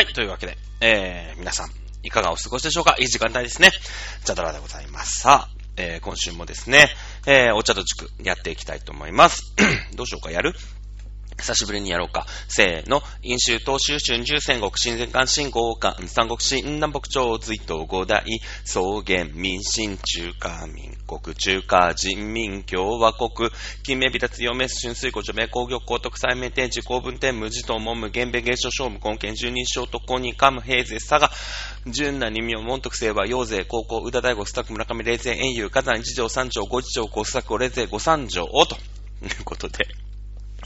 はい、というわけで、えー、皆さん、いかがお過ごしでしょうか？いい時間帯ですね。チャドラでございます。さあ、えー、今週もですね、えー、お茶と塾やっていきたいと思います。どうしようか、やる？久しぶりにやろうか。せーの。飲酒、東州、春秋、戦国、新前漢、新豪漢、三国、新南北朝、隋東、五代、草原、民進、中華民国、中華人民共和国、金名、微脱、陽明、春水、古除名、工業、高徳、祭明、天地、公文天、無事、東門、無限米、芸書、小無根、県、十人称、特攻に、カム、平勢、佐賀、純な二名、門徳清和、陽勢、高校、宇田大吾、スタック、村上、霊勢、遠遊、火山、一条、三条、五一条、五スタック、霊勢、五三条、ということで、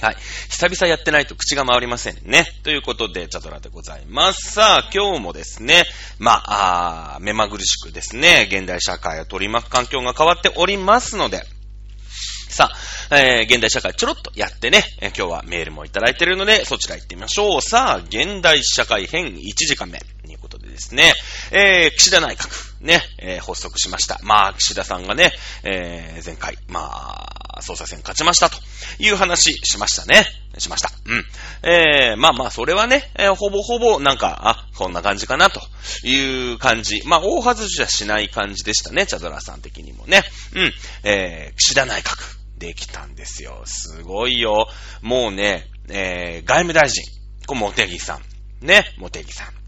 はい。久々やってないと口が回りませんね。ということで、チャドラでございます。さあ、今日もですね、まあ、あ目まぐるしくですね、現代社会を取り巻く環境が変わっておりますので、さあ、えー、現代社会ちょろっとやってね、えー今日はメールもいただいているので、そちら行ってみましょう。さあ、現代社会編1時間目。ですね、えー、岸田内閣、ね、えー発足しました。まあ、岸田さんがね、えー、前回、まあ、総裁選勝ちましたという話しましたね。しました。うん。えー、まあまあ、それはね、えーほぼほぼ、なんか、あ、こんな感じかな、という感じ。まあ、大外しはしない感じでしたね、チャドラさん的にもね。うん。えー、岸田内閣、できたんですよ。すごいよ。もうね、えー、外務大臣、これ、茂木さん。ね、茂木さん。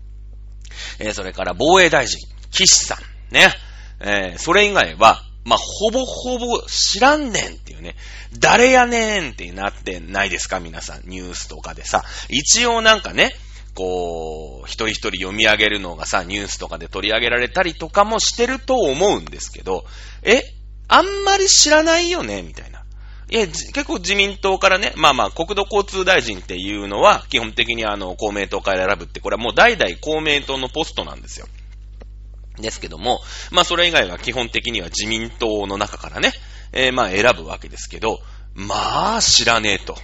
えー、それから防衛大臣、岸さん。ね。えー、それ以外は、まあ、ほぼほぼ知らんねんっていうね。誰やねんってなってないですか皆さん。ニュースとかでさ。一応なんかね、こう、一人一人読み上げるのがさ、ニュースとかで取り上げられたりとかもしてると思うんですけど、えあんまり知らないよねみたいな。いや、結構自民党からね、まあまあ、国土交通大臣っていうのは、基本的にあの、公明党から選ぶって、これはもう代々公明党のポストなんですよ。ですけども、まあそれ以外は基本的には自民党の中からね、えーまあ選ぶわけですけど、まあ知らねえと。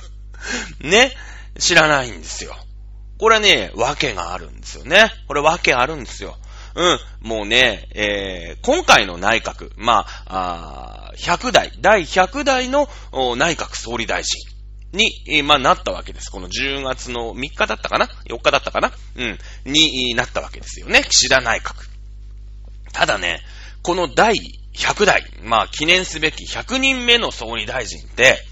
ね、知らないんですよ。これはね、わけがあるんですよね。これわけあるんですよ。うん、もうね、えー、今回の内閣、まあ、あ100代、第100代の内閣総理大臣に、えーまあ、なったわけです。この10月の3日だったかな ?4 日だったかな？うん。になったわけですよね。岸田内閣。ただね、この第100代、まあ、記念すべき100人目の総理大臣って、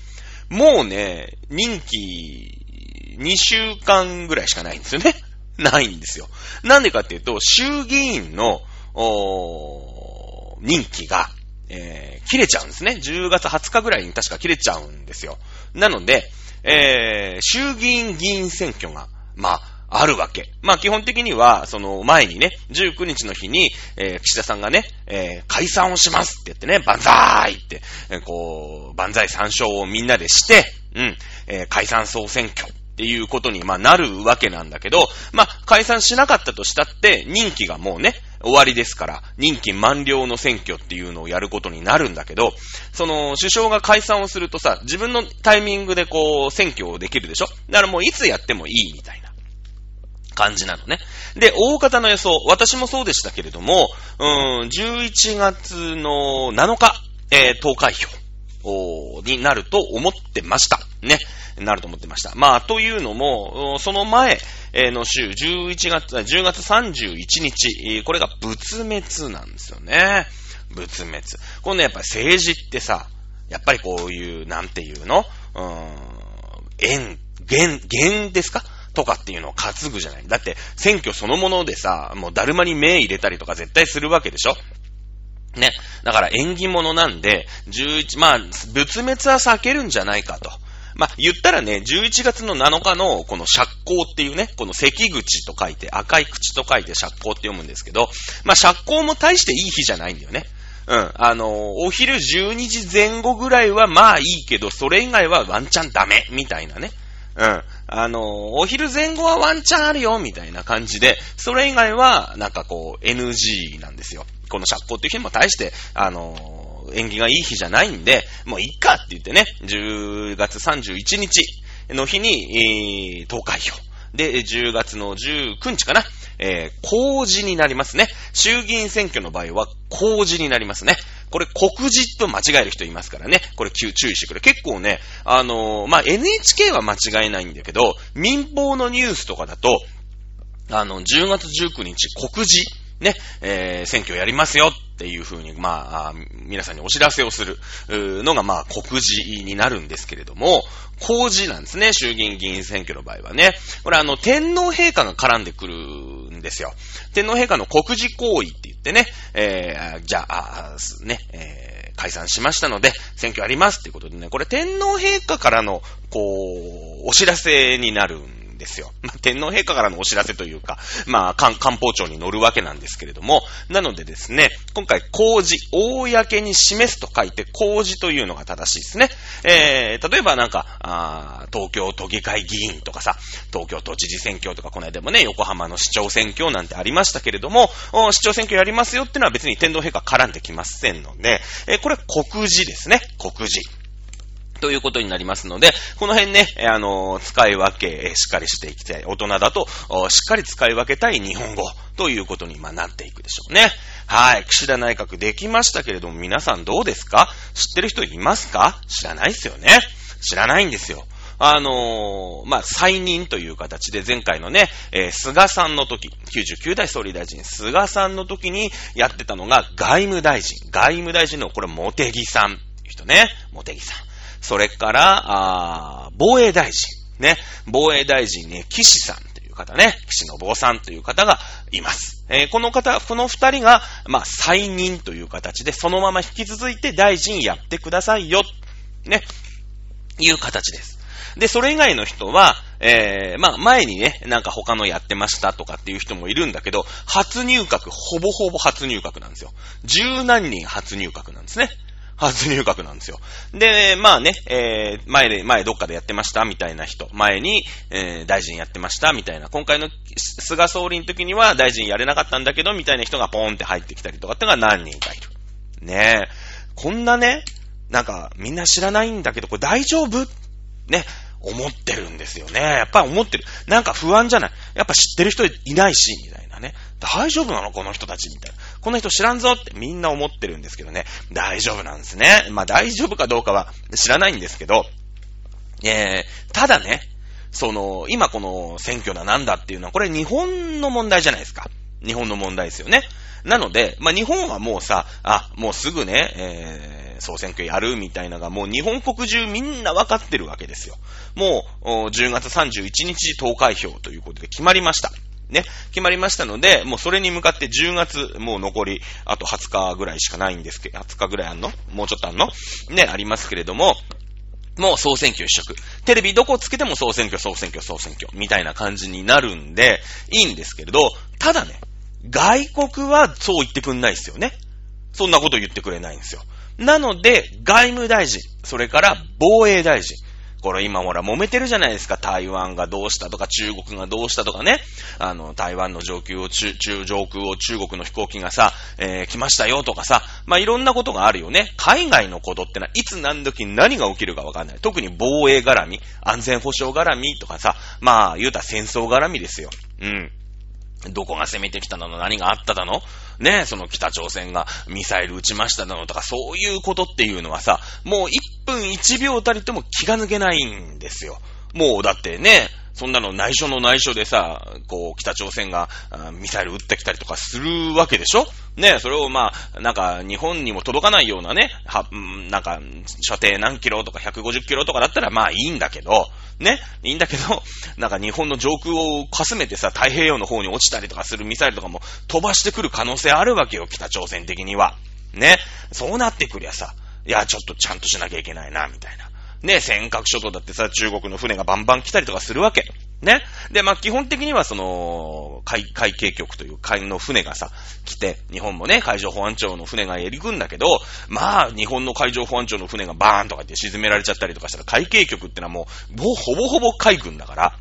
もうね、任期2週間ぐらいしかないんですよね。ないんですよ。なんでかっていうと、衆議院の、おー任期が、えー切れちゃうんですね。10月20日ぐらいに確か切れちゃうんですよ。なので、えー衆議院議員選挙が、まあ、あるわけ。まあ基本的には、その前にね、19日の日に、えー岸田さんがね、えー解散をしますって言ってね、万歳って、えーこう、万歳参照をみんなでして、うん、えー解散総選挙っていうことに、まあなるわけなんだけど、まあ解散しなかったとしたって、任期がもうね、終わりですから、任期満了の選挙っていうのをやることになるんだけど、その、首相が解散をするとさ、自分のタイミングでこう、選挙をできるでしょ？だからもういつやってもいいみたいな。感じなのね。で、大方の予想、私もそうでしたけれども、うん、11月の7日、えー投開票になると思ってました。ね。なると思ってました。まあ、というのも、その前の週、11月、10月31日、これが仏滅なんですよね。仏滅。このね、やっぱり政治ってさ、やっぱりこういう、なんていうの？うーん、縁、源、源ですか？とかっていうのを担ぐじゃない。だって、選挙そのものでさ、もうだるまに目入れたりとか絶対するわけでしょ？ね。だから縁起物なんで、11、まあ、仏滅は避けるんじゃないかと。まあ、言ったらね、11月の7日のこの釈光っていうね、この関口と書いて、赤い口と書いて釈光って読むんですけど、まあ、釈光も大していい日じゃないんだよね。うん。あの、お昼12時前後ぐらいはまあいいけど、それ以外はワンチャンダメ、みたいなね。うん。あの、お昼前後はワンチャンあるよ、みたいな感じで、それ以外は、なんかこう、NG なんですよ。この釈光っていう日も大して、あの、縁起がいい日じゃないんで、もういいかって言ってね、10月31日の日に、えー投開票。で、10月の19日かな。えー、公示になりますね。衆議院選挙の場合は公示になりますね。これ告示と間違える人いますからね。これ注意してくれ。結構ね、あのーまあ、NHK は間違えないんだけど、民放のニュースとかだと、あの、10月19日告示、ね、えー、選挙やりますよっていうふうに、まあ、皆さんにお知らせをするのが、まあ、告示になるんですけれども、公示なんですね、衆議院議員選挙の場合はね。これあの、天皇陛下が絡んでくるんですよ。天皇陛下の告示行為って言ってね、えー、じゃあ、ね、えー、解散しましたので、選挙ありますっていうことでね、これ天皇陛下からの、こう、お知らせになるんですよ。まあ、天皇陛下からのお知らせというか、まあ、官官報庁に乗るわけなんですけれども、なのでですね、今回、公示、公に示すと書いて、公示というのが正しいですね。えー、例えばなんか、あ東京都議会議員とかさ、東京都知事選挙とか、この間もね、横浜の市長選挙なんてありましたけれども、市長選挙やりますよっていうのは別に天皇陛下絡んできませんので、えー、これ告示ですね。告示。ということになりますので、この辺ね、あの、使い分け、しっかりしていきたい。大人だと、しっかり使い分けたい日本語ということに、まなっていくでしょうね。はい。岸田内閣できましたけれども、皆さんどうですか？知ってる人いますか？知らないですよね。知らないんですよ。あのー、まあ、再任という形で前回のね、えー、菅さんの時、99代総理大臣、菅さんの時にやってたのが外務大臣。外務大臣のこれ、茂木さん。人ね。茂木さん。それから、あ防衛大臣。ね。防衛大臣ね、岸さんという方ね。岸信夫さんという方がいます。えー、この方、この二人が、まあ、再任という形で、そのまま引き続いて大臣やってくださいよ。ね。いう形です。で、それ以外の人は、えー、まあ、前にね、なんか他のやってましたとかっていう人もいるんだけど、初入閣、ほぼほぼ初入閣なんですよ。十何人初入閣なんですね。初入閣なんですよ。で、まあね、えー、前で、前どっかでやってましたみたいな人、前に、えー、大臣やってましたみたいな、今回の菅総理の時には大臣やれなかったんだけど、みたいな人がポーンって入ってきたりとかってのが何人かいる。ねえ。こんなね、なんか、みんな知らないんだけど、これ大丈夫？ね、思ってるんですよね。やっぱり思ってる。なんか不安じゃない？やっぱ知ってる人いないし、みたいなね。大丈夫なの？この人たちみたいな。この人知らんぞってみんな思ってるんですけどね。大丈夫なんですね。まあ大丈夫かどうかは知らないんですけど、えー、ただね、その、今この選挙だなんだっていうのは、これ日本の問題じゃないですか。日本の問題ですよね。なので、まあ日本はもうさ、あ、もうすぐね、えー、総選挙やるみたいなのがもう日本国中みんなわかってるわけですよ。もう、10月31日投開票ということで決まりました。ね、決まりましたので、もうそれに向かって10月、もう残り、あと20日ぐらいしかないんですけど、20日ぐらいあんの？もうちょっとあんの？ね、ありますけれども、もう総選挙一色。テレビどこつけても総選挙、総選挙、総選挙。みたいな感じになるんで、いいんですけれど、ただね、外国はそう言ってくんないですよね。そんなこと言ってくれないんですよ。なので、外務大臣、それから防衛大臣、これ今ほら揉めてるじゃないですか。台湾がどうしたとか、中国がどうしたとかね。あの、台湾の上空を、中、中、上空を中国の飛行機がさ、えー、来ましたよとかさ。まあ、いろんなことがあるよね。海外のことってのは、いつ何時に何が起きるかわかんない。特に防衛絡み、安全保障絡みとかさ。まあ、言うたら戦争絡みですよ。うん。どこが攻めてきたの何があっただのねその北朝鮮がミサイル撃ちましただのとか、そういうことっていうのはさ、もう1分1秒たりとも気が抜けないんですよ。もうだってね、そんなの内緒の内緒でさ、こう、北朝鮮がミサイル撃ってきたりとかするわけでしょ？ね、それをまあ、なんか日本にも届かないようなね、は、なんか、射程何キロとか150キロとかだったらまあいいんだけど、ね、いいんだけど、なんか日本の上空をかすめてさ、太平洋の方に落ちたりとかするミサイルとかも飛ばしてくる可能性あるわけよ、北朝鮮的には。ね、そうなってくりゃさ、いや、ちょっとちゃんとしなきゃいけないな、みたいな。ね、尖閣諸島だってさ、中国の船がバンバン来たりとかするわけ。ね。で、まあ、基本的にはその、海、海警局という海の船がさ、来て、日本もね、海上保安庁の船が行くんだけど、まあ、日本の海上保安庁の船がバーンとかって沈められちゃったりとかしたら、海警局ってのは、もうほぼほぼ海軍だから、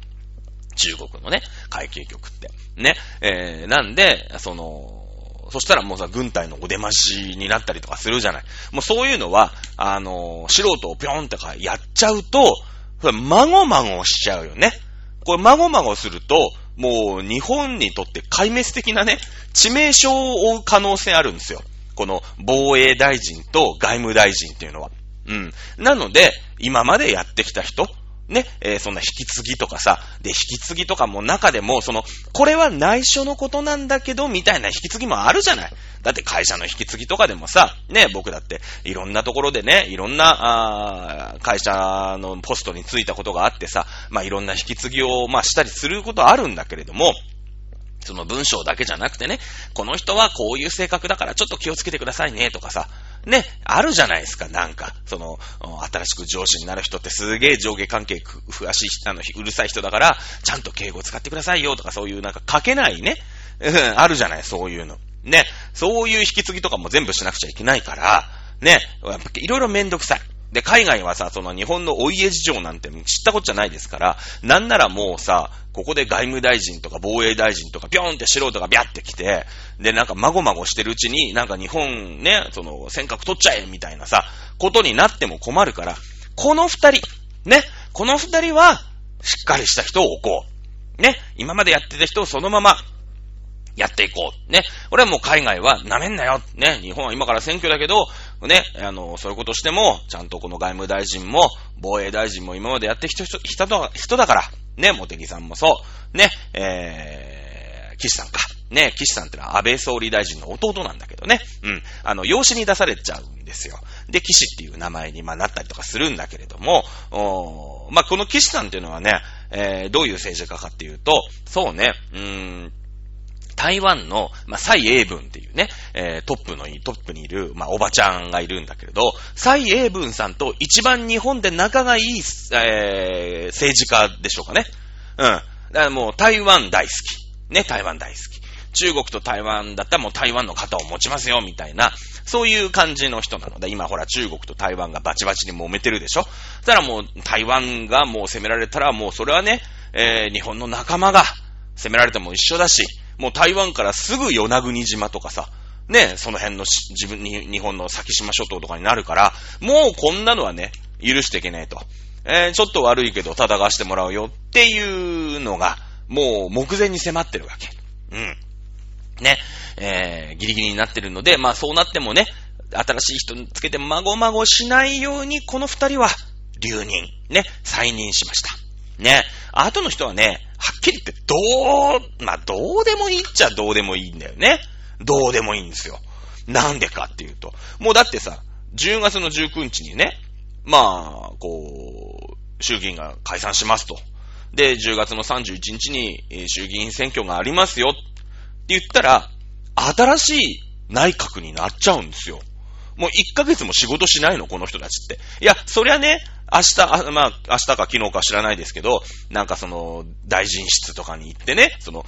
中国のね、海警局って。ね。えー、なんで、その、そしたらもうさ、軍隊のお出ましになったりとかするじゃない。もうそういうのは、あの、素人をぴょんってかやっちゃうと、まごまごしちゃうよね。これ、まごまごすると、もう日本にとって壊滅的なね、致命傷を負う可能性あるんですよ。この防衛大臣と外務大臣っていうのは。うん。なので、今までやってきた人、ね、えー、そんな引き継ぎとかさ、で、引き継ぎとかも中でも、その、これは内緒のことなんだけど、みたいな引き継ぎもあるじゃない。だって会社の引き継ぎとかでもさ、ね、僕だっていろんなところでね、いろんな、あ会社のポストについたことがあってさ、まあいろんな引き継ぎを、まあしたりすることあるんだけれども、その文章だけじゃなくてね、この人はこういう性格だからちょっと気をつけてくださいね、とかさ、ね、あるじゃないですか、なんか。その、新しく上司になる人ってすげえ上下関係詳しい、あの、うるさい人だから、ちゃんと敬語使ってくださいよ、とかそういうなんか書けないね、うん、あるじゃない、そういうの。ね、そういう引き継ぎとかも全部しなくちゃいけないから、ね、やっぱいろいろめんどくさい。で、海外はさ、その日本のお家事情なんて知ったこっちゃないですから、なんならもうさ、ここで外務大臣とか防衛大臣とかぴょんって素人がビャって来て、で、なんかまごまごしてるうちに、なんか日本ね、その、尖閣取っちゃえみたいなさ、ことになっても困るから、この二人、ね、この二人は、しっかりした人を置こう。ね、今までやってた人をそのまま、やっていこう。ね。俺はもう海外は舐めんなよ。ね。日本は今から選挙だけど、ね、あの、そういうことしても、ちゃんとこの外務大臣も、防衛大臣も今までやってきた人人だから、ね、モテギさんもそう、ね、えー、岸さんか。ね、岸さんってのは安倍総理大臣の弟なんだけどね。うん。あの、養子に出されちゃうんですよ。で、岸っていう名前に、まあ、なったりとかするんだけれども、おまあ、この岸さんっていうのはね、えー、どういう政治家かっていうと、そうね、うーん、台湾の、まあ、蔡英文っていうね、えー、トップの、トップにいる、まあ、おばちゃんがいるんだけれど、蔡英文さんと一番日本で仲がいい、えー、政治家でしょうかね。うん。だからもう台湾大好き。ね、台湾大好き。中国と台湾だったらもう台湾の肩を持ちますよ、みたいな、そういう感じの人なので、今ほら中国と台湾がバチバチに揉めてるでしょだからもう台湾がもう攻められたらもうそれはね、えー、日本の仲間が攻められても一緒だし、もう台湾からすぐ与那国島とかさ、ね、その辺の自分に、日本の先島諸島とかになるから、もうこんなのはね、許していけないと。えー、ちょっと悪いけど戦わしてもらうよっていうのが、もう目前に迫ってるわけ。うん。ね、えー、ギリギリになってるので、まあそうなってもね、新しい人につけてまごまごしないように、この二人は留任、ね、再任しました。ね、後の人はね、はっきり言って、どう、まあ、どうでもいいっちゃどうでもいいんだよね。どうでもいいんですよ。なんでかっていうと。もうだってさ、10月の19日にね、まあ、こう、衆議院が解散しますと。で、10月の31日に衆議院選挙がありますよって言ったら、新しい内閣になっちゃうんですよ。もう1ヶ月も仕事しないの、この人たちって。いや、そりゃね、明日、あまあ、明日か昨日か知らないですけど、なんかその、大臣室とかに行ってね、その、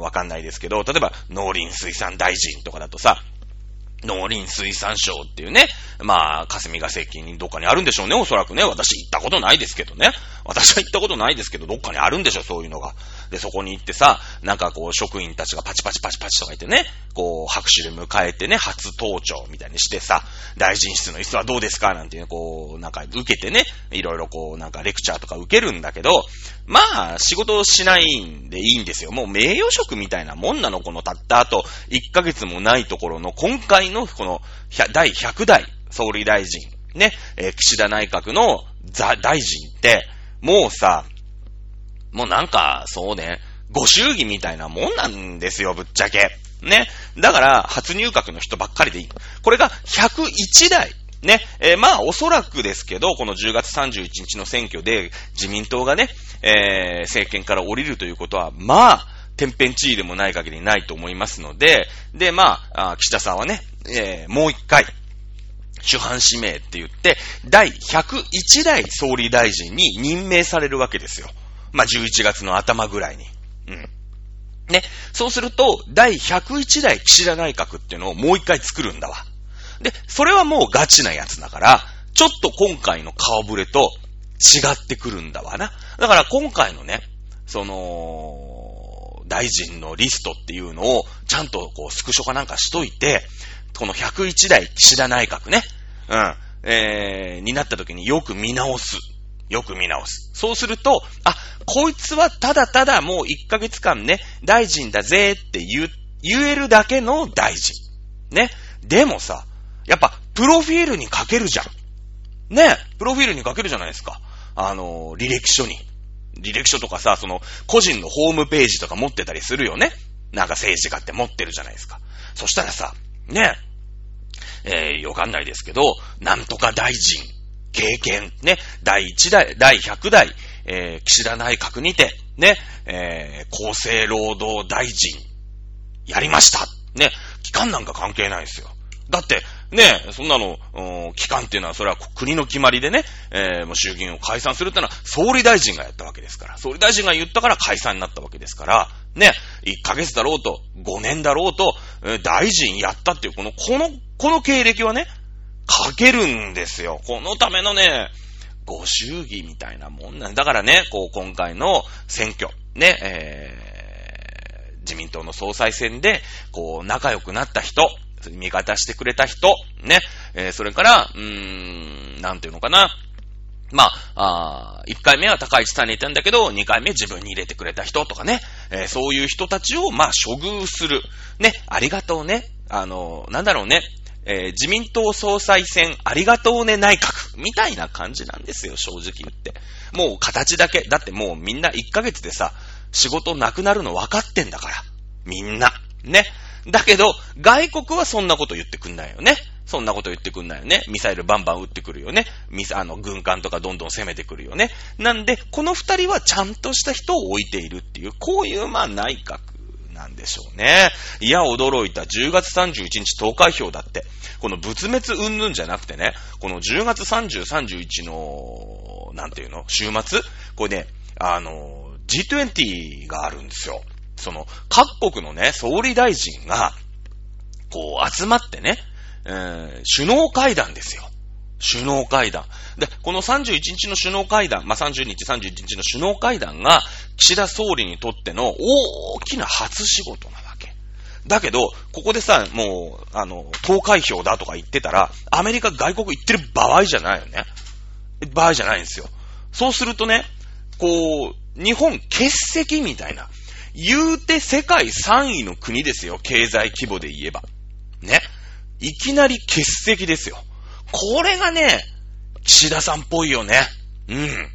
わかんないですけど、例えば、農林水産大臣とかだとさ、農林水産省っていうね、まあ、霞が関にどっかにあるんでしょうね、おそらくね。私行ったことないですけどね。私は行ったことないですけど、どっかにあるんでしょう、そういうのが。で、そこに行ってさ、なんかこう、職員たちがパチパチパチパチとか言ってね、こう、拍手で迎えてね、初登庁みたいにしてさ、大臣室の椅子はどうですか？なんてね、こう、なんか受けてね、いろいろこう、なんかレクチャーとか受けるんだけど、まあ、仕事しないんでいいんですよ。もう名誉職みたいなもんなの、このたった後、1ヶ月もないところの、今回のこの、第100代総理大臣、ね、え、岸田内閣のザ大臣って、もうさ、もうなんか、そうね、ご祝儀みたいなもんなんですよ、ぶっちゃけ。ね。だから、初入閣の人ばっかりでいい。これが101代。ね。えー、まあ、おそらくですけど、この10月31日の選挙で自民党がね、えー、政権から降りるということは、まあ、天変地異でもない限りないと思いますので、で、まあ、あ岸田さんはね、えー、もう一回、主犯指名って言って、第101代総理大臣に任命されるわけですよ。まあ、11月の頭ぐらいに。うん。ね。そうすると、第101代岸田内閣っていうのをもう一回作るんだわ。で、それはもうガチなやつだから、ちょっと今回の顔ぶれと違ってくるんだわな。だから今回のね、その、大臣のリストっていうのを、ちゃんとこう、スクショかなんかしといて、この101代岸田内閣ね、うん、えー、になった時によく見直す。よく見直す。そうすると、あ、こいつはただただもう1ヶ月間ね、大臣だぜって言、言えるだけの大臣。ね。でもさ、やっぱ、プロフィールに書けるじゃん。ね。プロフィールに書けるじゃないですか。あの、履歴書に。履歴書とかさ、その、個人のホームページとか持ってたりするよね。なんか政治家って持ってるじゃないですか。そしたらさ、ね、えー、わかんないですけど、なんとか大臣、経験、ね、第1代、第100代、えー、岸田内閣にて、ね、えー、厚生労働大臣、やりました。ね、期間なんか関係ないですよ。だって、ね、そんなの、期間っていうのは、それは国の決まりでね、えー、もう衆議院を解散するってのは、総理大臣がやったわけですから、総理大臣が言ったから解散になったわけですから、ね、1ヶ月だろうと、5年だろうと、え、大臣やったっていう、この、この、この経歴はね、書けるんですよ。このためのね、ご祝儀みたいなもんなんだからね、こう、今回の選挙、ね、えー、自民党の総裁選で、こう、仲良くなった人、味方してくれた人、ね、えー、それから、うーん、なんていうのかな。まあ、あ1回目は高市さんにいたんだけど、2回目自分に入れてくれた人とかね、えー、そういう人たちを、まあ、処遇する。ね、ありがとうね。あの、なんだろうね。えー、自民党総裁選ありがとうね内閣みたいな感じなんですよ、正直言って。もう形だけ。だってもうみんな1ヶ月でさ、仕事なくなるの分かってんだから。みんな。ね。だけど、外国はそんなこと言ってくんないよね。そんなこと言ってくんないよね。ミサイルバンバン撃ってくるよね。ミサ、あの、軍艦とかどんどん攻めてくるよね。なんで、この二人はちゃんとした人を置いているっていう、こういう、まあ、内閣なんでしょうね。いや、驚いた。10月31日投開票だって。この仏滅云々じゃなくてね、この10月30、31の、なんていうの？週末？これね、あの、G20 があるんですよ。その、各国のね、総理大臣が、こう、集まってね、えー、首脳会談ですよ。首脳会談。で、この31日の首脳会談、まあ、30日、31日の首脳会談が、岸田総理にとっての大きな初仕事なわけ。だけど、ここでさ、もう、あの、投開票だとか言ってたら、アメリカ外国行ってる場合じゃないよね。場合じゃないんですよ。そうするとね、こう、日本欠席みたいな。言うて世界3位の国ですよ。経済規模で言えば。ね。いきなり欠席ですよ。これがね、岸田さんっぽいよね。うん。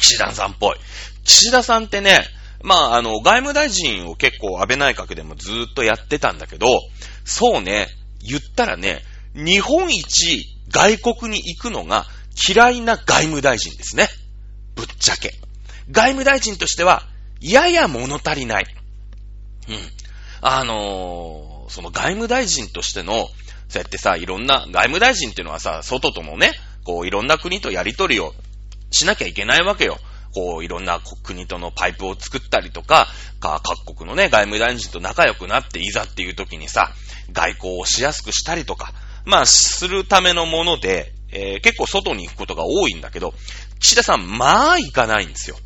岸田さんっぽい。岸田さんってね、まあ、あの、外務大臣を結構安倍内閣でもずーっとやってたんだけど、そうね、言ったらね、日本一外国に行くのが嫌いな外務大臣ですね。ぶっちゃけ。外務大臣としては、やや物足りない。うん。あのー、その外務大臣としての、そうやってさ、いろんな、外務大臣っていうのはさ、外ともね、こう、いろんな国とやりとりをしなきゃいけないわけよ。こう、いろんな国とのパイプを作ったりとか、か、各国のね、外務大臣と仲良くなって、いざっていう時にさ、外交をしやすくしたりとか、まあ、するためのもので、えー、結構外に行くことが多いんだけど、岸田さん、まあ行かないんですよ。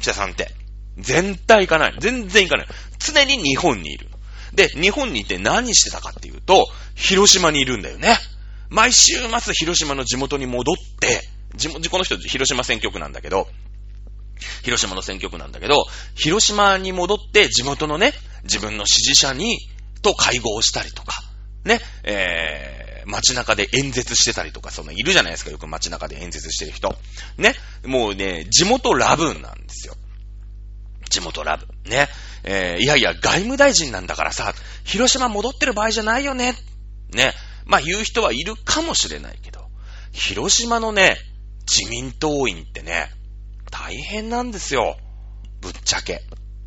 岸田さんって。全体行かない。全然行かない。常に日本にいる。で、日本にいて何してたかっていうと、広島にいるんだよね。毎週末広島の地元に戻って、地元、この人広島選挙区なんだけど、広島の選挙区なんだけど、広島に戻って地元のね、自分の支持者に、と会合をしたりとか、ね、えー、街中で演説してたりとか、そのいるじゃないですか、よく街中で演説してる人。ね、もうね、地元ラブなんですよ。地元ラブ。ね。えー、いやいや、外務大臣なんだからさ、広島戻ってる場合じゃないよね。ね。まあ言う人はいるかもしれないけど、広島のね、自民党員ってね、大変なんですよ。ぶっちゃけ。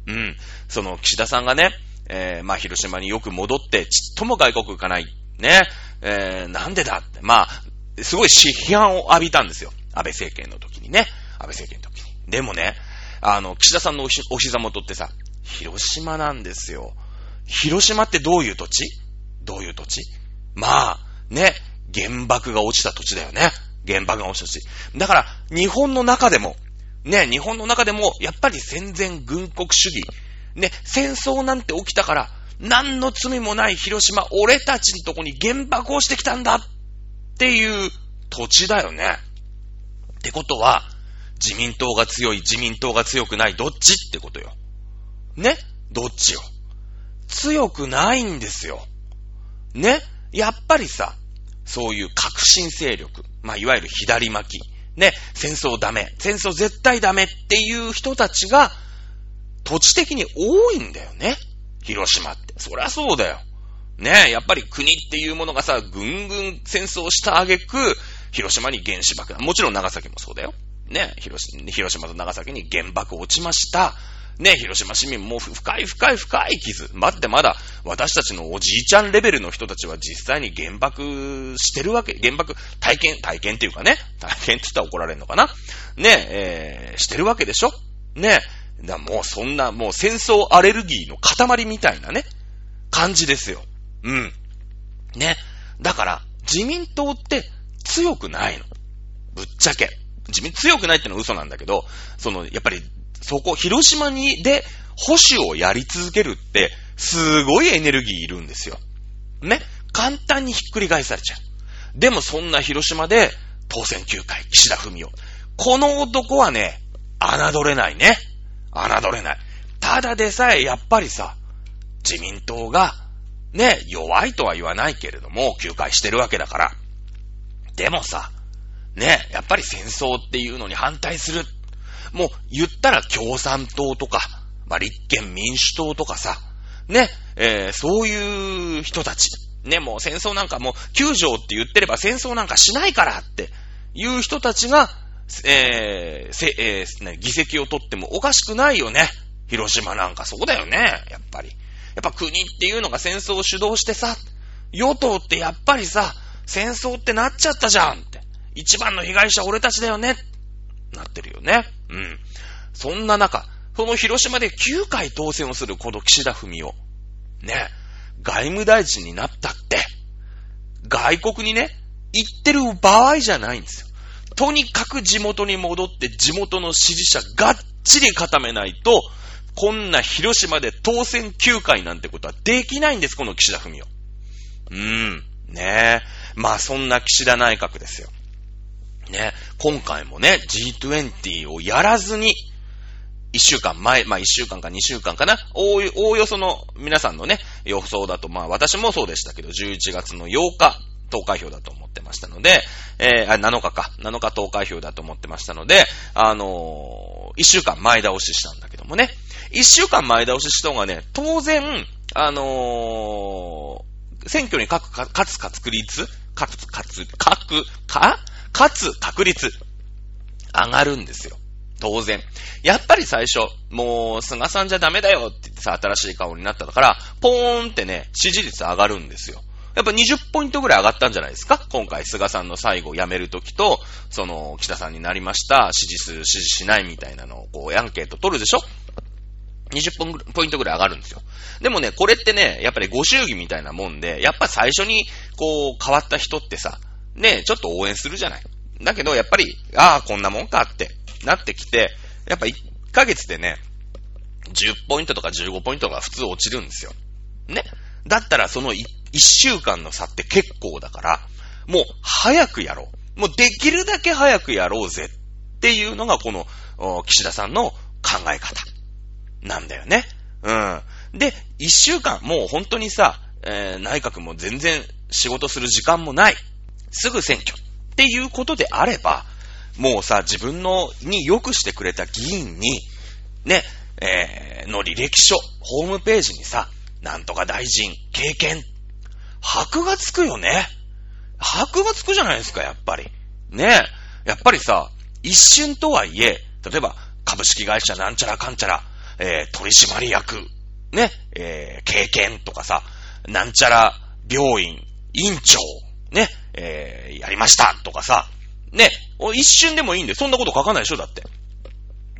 うん。その岸田さんがね、えー、まあ広島によく戻って、ちっとも外国行かない。ね。えー、なんでだって。まあ、すごい批判を浴びたんですよ。安倍政権の時にね。安倍政権の時に。でもね、あの、岸田さんのお膝元ってさ、広島なんですよ。広島ってどういう土地？どういう土地？まあ、ね、原爆が落ちた土地だよね。原爆が落ちた土地。だから、日本の中でも、ね、日本の中でも、やっぱり戦前軍国主義。ね、戦争なんて起きたから、何の罪もない広島、俺たちのとこに原爆をしてきたんだっていう土地だよね。ってことは、自民党が強い、自民党が強くない、どっち？ってことよ。ねどっちよ。強くないんですよ。ねやっぱりさ、そういう革新勢力、まあ、いわゆる左巻き、ね、戦争ダメ、戦争絶対ダメっていう人たちが、土地的に多いんだよね。広島って。そりゃそうだよ。ねやっぱり国っていうものがさ、ぐんぐん戦争した挙句、広島に原子爆弾。もちろん長崎もそうだよ。ね広島と長崎に原爆落ちました。ね、広島市民も深い深い深い傷。待ってまだ私たちのおじいちゃんレベルの人たちは実際に原爆してるわけ、原爆体験、体験っていうかね、体験って言ったら怒られるのかなね、えー、してるわけでしょね、だもうそんな、もう戦争アレルギーの塊みたいなね、感じですよ。うん。ね。だから、自民党って強くないの。ぶっちゃけ。自民強くないってのは嘘なんだけど、その、やっぱりそこ、広島に、で、保守をやり続けるって、すごいエネルギーいるんですよ。ね。簡単にひっくり返されちゃう。でもそんな広島で、当選9回、岸田文雄。この男はね、侮れないね。侮れない。ただでさえ、やっぱりさ、自民党が、ね、弱いとは言わないけれども、休会してるわけだから。でもさ、ね、やっぱり戦争っていうのに反対するもう言ったら共産党とか、まあ、立憲民主党とかさ、ね、えー、そういう人たち、ね、もう戦争なんかもう9条って言ってれば戦争なんかしないからっていう人たちが、えー、せ、えー、議席を取ってもおかしくないよね。広島なんかそうだよね、やっぱり。やっぱ国っていうのが戦争を主導してさ、与党ってやっぱりさ、戦争ってなっちゃったじゃんって。一番の被害者俺たちだよね。なってるよね。うん。そんな中、その広島で9回当選をするこの岸田文雄。ね、外務大臣になったって、外国にね、行ってる場合じゃないんですよ。とにかく地元に戻って地元の支持者がっちり固めないと、こんな広島で当選9回なんてことはできないんです、この岸田文雄。うーん、ねえ。まあそんな岸田内閣ですよ。ね、今回もね、G20 をやらずに、一週間前、まあ一週間か二週間かな、おおよその皆さんのね、予想だと、まあ私もそうでしたけど、11月の8日、投開票だと思ってましたので、えー、あ、7日か、7日投開票だと思ってましたので、あのー、一週間前倒ししたんだけどもね、一週間前倒しした方がね、当然、あのー、選挙に勝つ確率、勝つ、勝つ、勝く、かかつ確率、上がるんですよ。当然。やっぱり最初、もう、菅さんじゃダメだよって言ってさ、新しい顔になったから、ポーンってね、支持率上がるんですよ。やっぱ20ポイントぐらい上がったんじゃないですか？今回、菅さんの最後辞めるときと、その、北さんになりました、支持数、支持しないみたいなのを、こう、アンケート取るでしょ ?20 ポイントぐらい上がるんですよ。でもね、これってね、やっぱりご祝儀みたいなもんで、やっぱ最初に、こう、変わった人ってさ、ね、ちょっと応援するじゃない。だけど、やっぱり、ああ、こんなもんかってなってきて、やっぱ1ヶ月でね、10ポイントとか15ポイントが普通落ちるんですよ。ね。だったらその 1, 1週間の差って結構だから、もう早くやろう。もうできるだけ早くやろうぜっていうのがこの岸田さんの考え方なんだよね。うん。で、1週間、もう本当にさ、えー、内閣も全然仕事する時間もない。すぐ選挙っていうことであれば、もうさ、自分の、に良くしてくれた議員に、ね、えー、の履歴書、ホームページにさ、なんとか大臣、経験、箔がつくよね。箔がつくじゃないですか、やっぱり。ねやっぱりさ、一瞬とはいえ、例えば、株式会社なんちゃらかんちゃら、えー、取締役、ね、えー、経験とかさ、なんちゃら病院、院長、ね、えー、やりましたとかさ、ね、一瞬でもいいんで、そんなこと書かないでしょだって。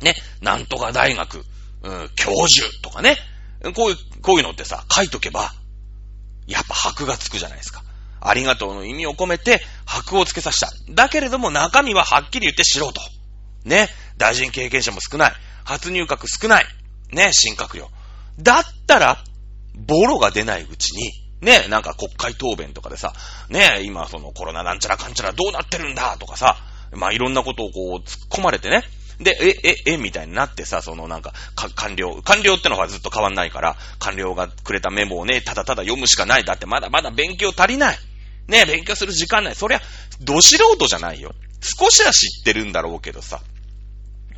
ね、なんとか大学、うん、教授とかね、こういう、こういうのってさ、書いとけば、やっぱ箔がつくじゃないですか。ありがとうの意味を込めて、箔をつけさせた。だけれども中身ははっきり言って素人。ね、大臣経験者も少ない。初入閣少ない。ね、新閣僚。だったら、ボロが出ないうちに、ね、なんか国会答弁とかでさ、ね、今そのコロナなんちゃらかんちゃらどうなってるんだとかさ、まあいろんなことをこう突っ込まれてね。で、え、え、え、みたいになってさ、そのなんか、か、官僚、官僚ってのはずっと変わんないから、官僚がくれたメモをね、ただただ読むしかない。だってまだまだ勉強足りない。ね、勉強する時間ない。そりゃ、ど素人じゃないよ。少しは知ってるんだろうけどさ、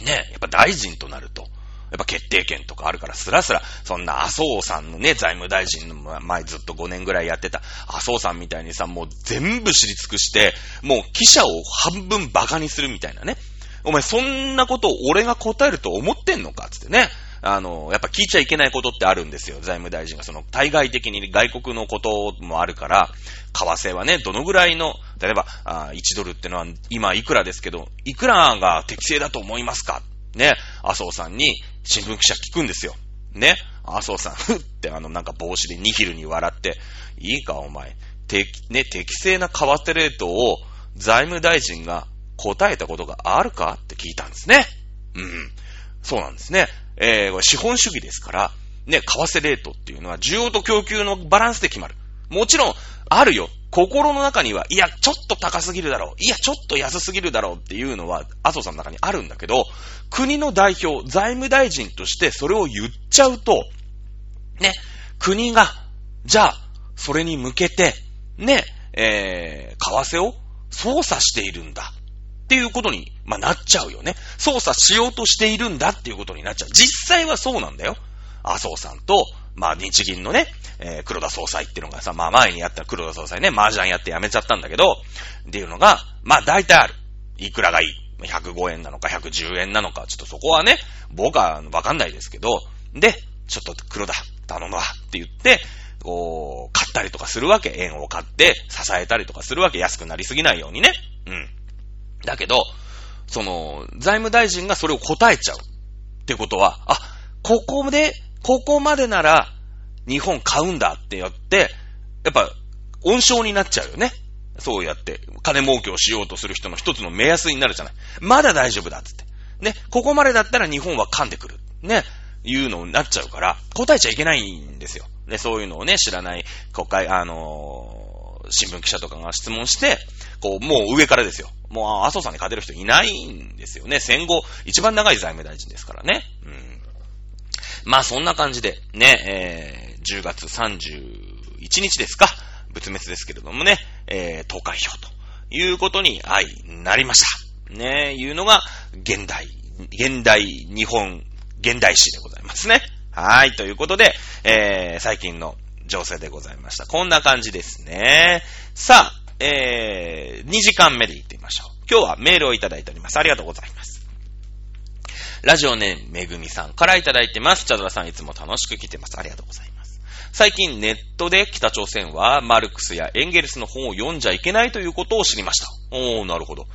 ね、やっぱ大臣となると、やっぱ決定権とかあるから、スラスラ、そんな麻生さんのね、財務大臣の前ずっと5年ぐらいやってた麻生さんみたいにさ、もう全部知り尽くして、もう記者を半分馬鹿にするみたいなね。お前そんなことを俺が答えると思ってんのかつってね。あの、やっぱ聞いちゃいけないことってあるんですよ。財務大臣が。その、対外的に外国のこともあるから、為替はね、どのぐらいの、例えば、あ1ドルってのは今いくらですけど、いくらが適正だと思いますか？ね、麻生さんに新聞記者聞くんですよ。ね、麻生さん、ふ ってあのなんか帽子でニヒルに笑って、いいかお前、適、ね、適正な為替レートを財務大臣が答えたことがあるか？って聞いたんですね。うん。そうなんですね。えー、これ資本主義ですから、ね、為替レートっていうのは需要と供給のバランスで決まる。もちろん、あるよ。心の中には、いや、ちょっと高すぎるだろう。いや、ちょっと安すぎるだろうっていうのは、麻生さんの中にあるんだけど、国の代表、財務大臣としてそれを言っちゃうと、ね、国が、じゃあ、それに向けて、ね、えー、為替を操作しているんだ。っていうことに、まあ、なっちゃうよね。操作しようとしているんだっていうことになっちゃう。実際はそうなんだよ。麻生さんと、まあ、日銀のね、えー、黒田総裁っていうのがさ、まあ前にやった黒田総裁ね、麻雀やって辞めちゃったんだけど、っていうのが、まあ大体ある。いくらがいい？105円なのか110円なのか、ちょっとそこはね、僕はわかんないですけど、で、ちょっと黒田頼むわって言って、こう、買ったりとかするわけ。円を買って支えたりとかするわけ。安くなりすぎないようにね。うん。だけど、その、財務大臣がそれを答えちゃう。ってことは、あ、ここで、ここまでなら、日本買うんだってやって、やっぱ、温床になっちゃうよね。そうやって、金儲けをしようとする人の一つの目安になるじゃない。まだ大丈夫だっつって。ね、ここまでだったら日本は噛んでくる。ね、いうのになっちゃうから、答えちゃいけないんですよ。ね、そういうのをね、知らない国会、あのー、新聞記者とかが質問して、こう、もう上からですよ。もう、麻生さんに勝てる人いないんですよね。戦後、一番長い財務大臣ですからね。うん。まあ、そんな感じで、ね、えー10月31日ですか、仏滅ですけれどもね、えー、投開票ということに相なりました。ね、いうのが、現代、現代日本、現代史でございますね。はい、ということで、えー、最近の情勢でございました。こんな感じですね。さあ、えー、2時間目で行ってみましょう。今日はメールをいただいております。ありがとうございます。ラジオネームめぐみさんからいただいてます。チャドラさんいつも楽しく聞いてます。ありがとうございます。最近ネットで北朝鮮はマルクスやエンゲルスの本を読んじゃいけないということを知りました。おー、なるほど。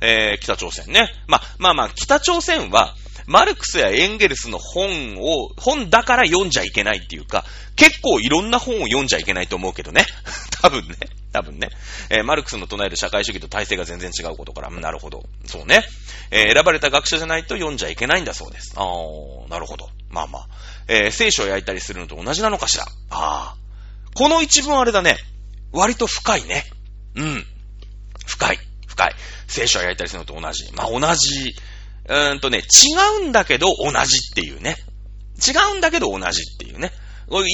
えー、北朝鮮ね。ま、まあまあ、北朝鮮は、マルクスやエンゲルスの本を、本だから読んじゃいけないっていうか、結構いろんな本を読んじゃいけないと思うけどね。多分ね。多分ね。えー、マルクスの唱える社会主義と体制が全然違うことから、なるほど。そうね。えー、選ばれた学者じゃないと読んじゃいけないんだそうです。あー、なるほど。まあまあ。えー、聖書を焼いたりするのと同じなのかしら。ああ。この一文あれだね。割と深いね。うん。深い。深い。聖書を焼いたりするのと同じ。まあ同じ。うーんとね、違うんだけど同じっていうね。違うんだけど同じっていうね。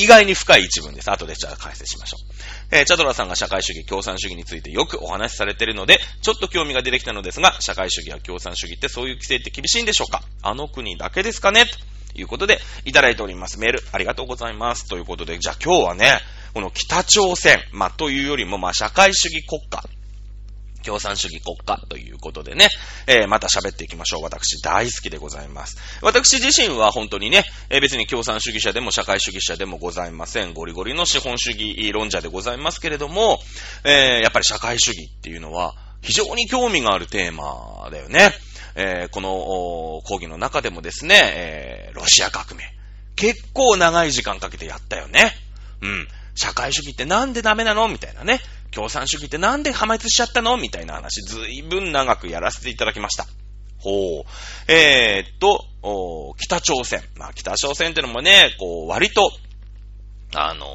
意外に深い一文です。後でじゃあ解説しましょう。えー、チャドラさんが社会主義、共産主義についてよくお話しされているので、ちょっと興味が出てきたのですが、社会主義や共産主義ってそういう規制って厳しいんでしょうか？あの国だけですかね？ということで、いただいております。メール、ありがとうございます。ということで、じゃあ今日はね、この北朝鮮、まあ、というよりも、まあ、社会主義国家、共産主義国家ということでね、えー、また喋っていきましょう。私大好きでございます。私自身は本当にね、えー、別に共産主義者でも社会主義者でもございません。ゴリゴリの資本主義論者でございますけれども、えー、やっぱり社会主義っていうのは非常に興味があるテーマだよね。えー、この講義の中でもですね、えー、ロシア革命。結構長い時間かけてやったよね。うん。社会主義ってなんでダメなの？みたいなね。共産主義ってなんで破滅しちゃったの？みたいな話、ずいぶん長くやらせていただきました。ほう。えー、っと、北朝鮮。まあ、北朝鮮ってのもね、こう、割と、あの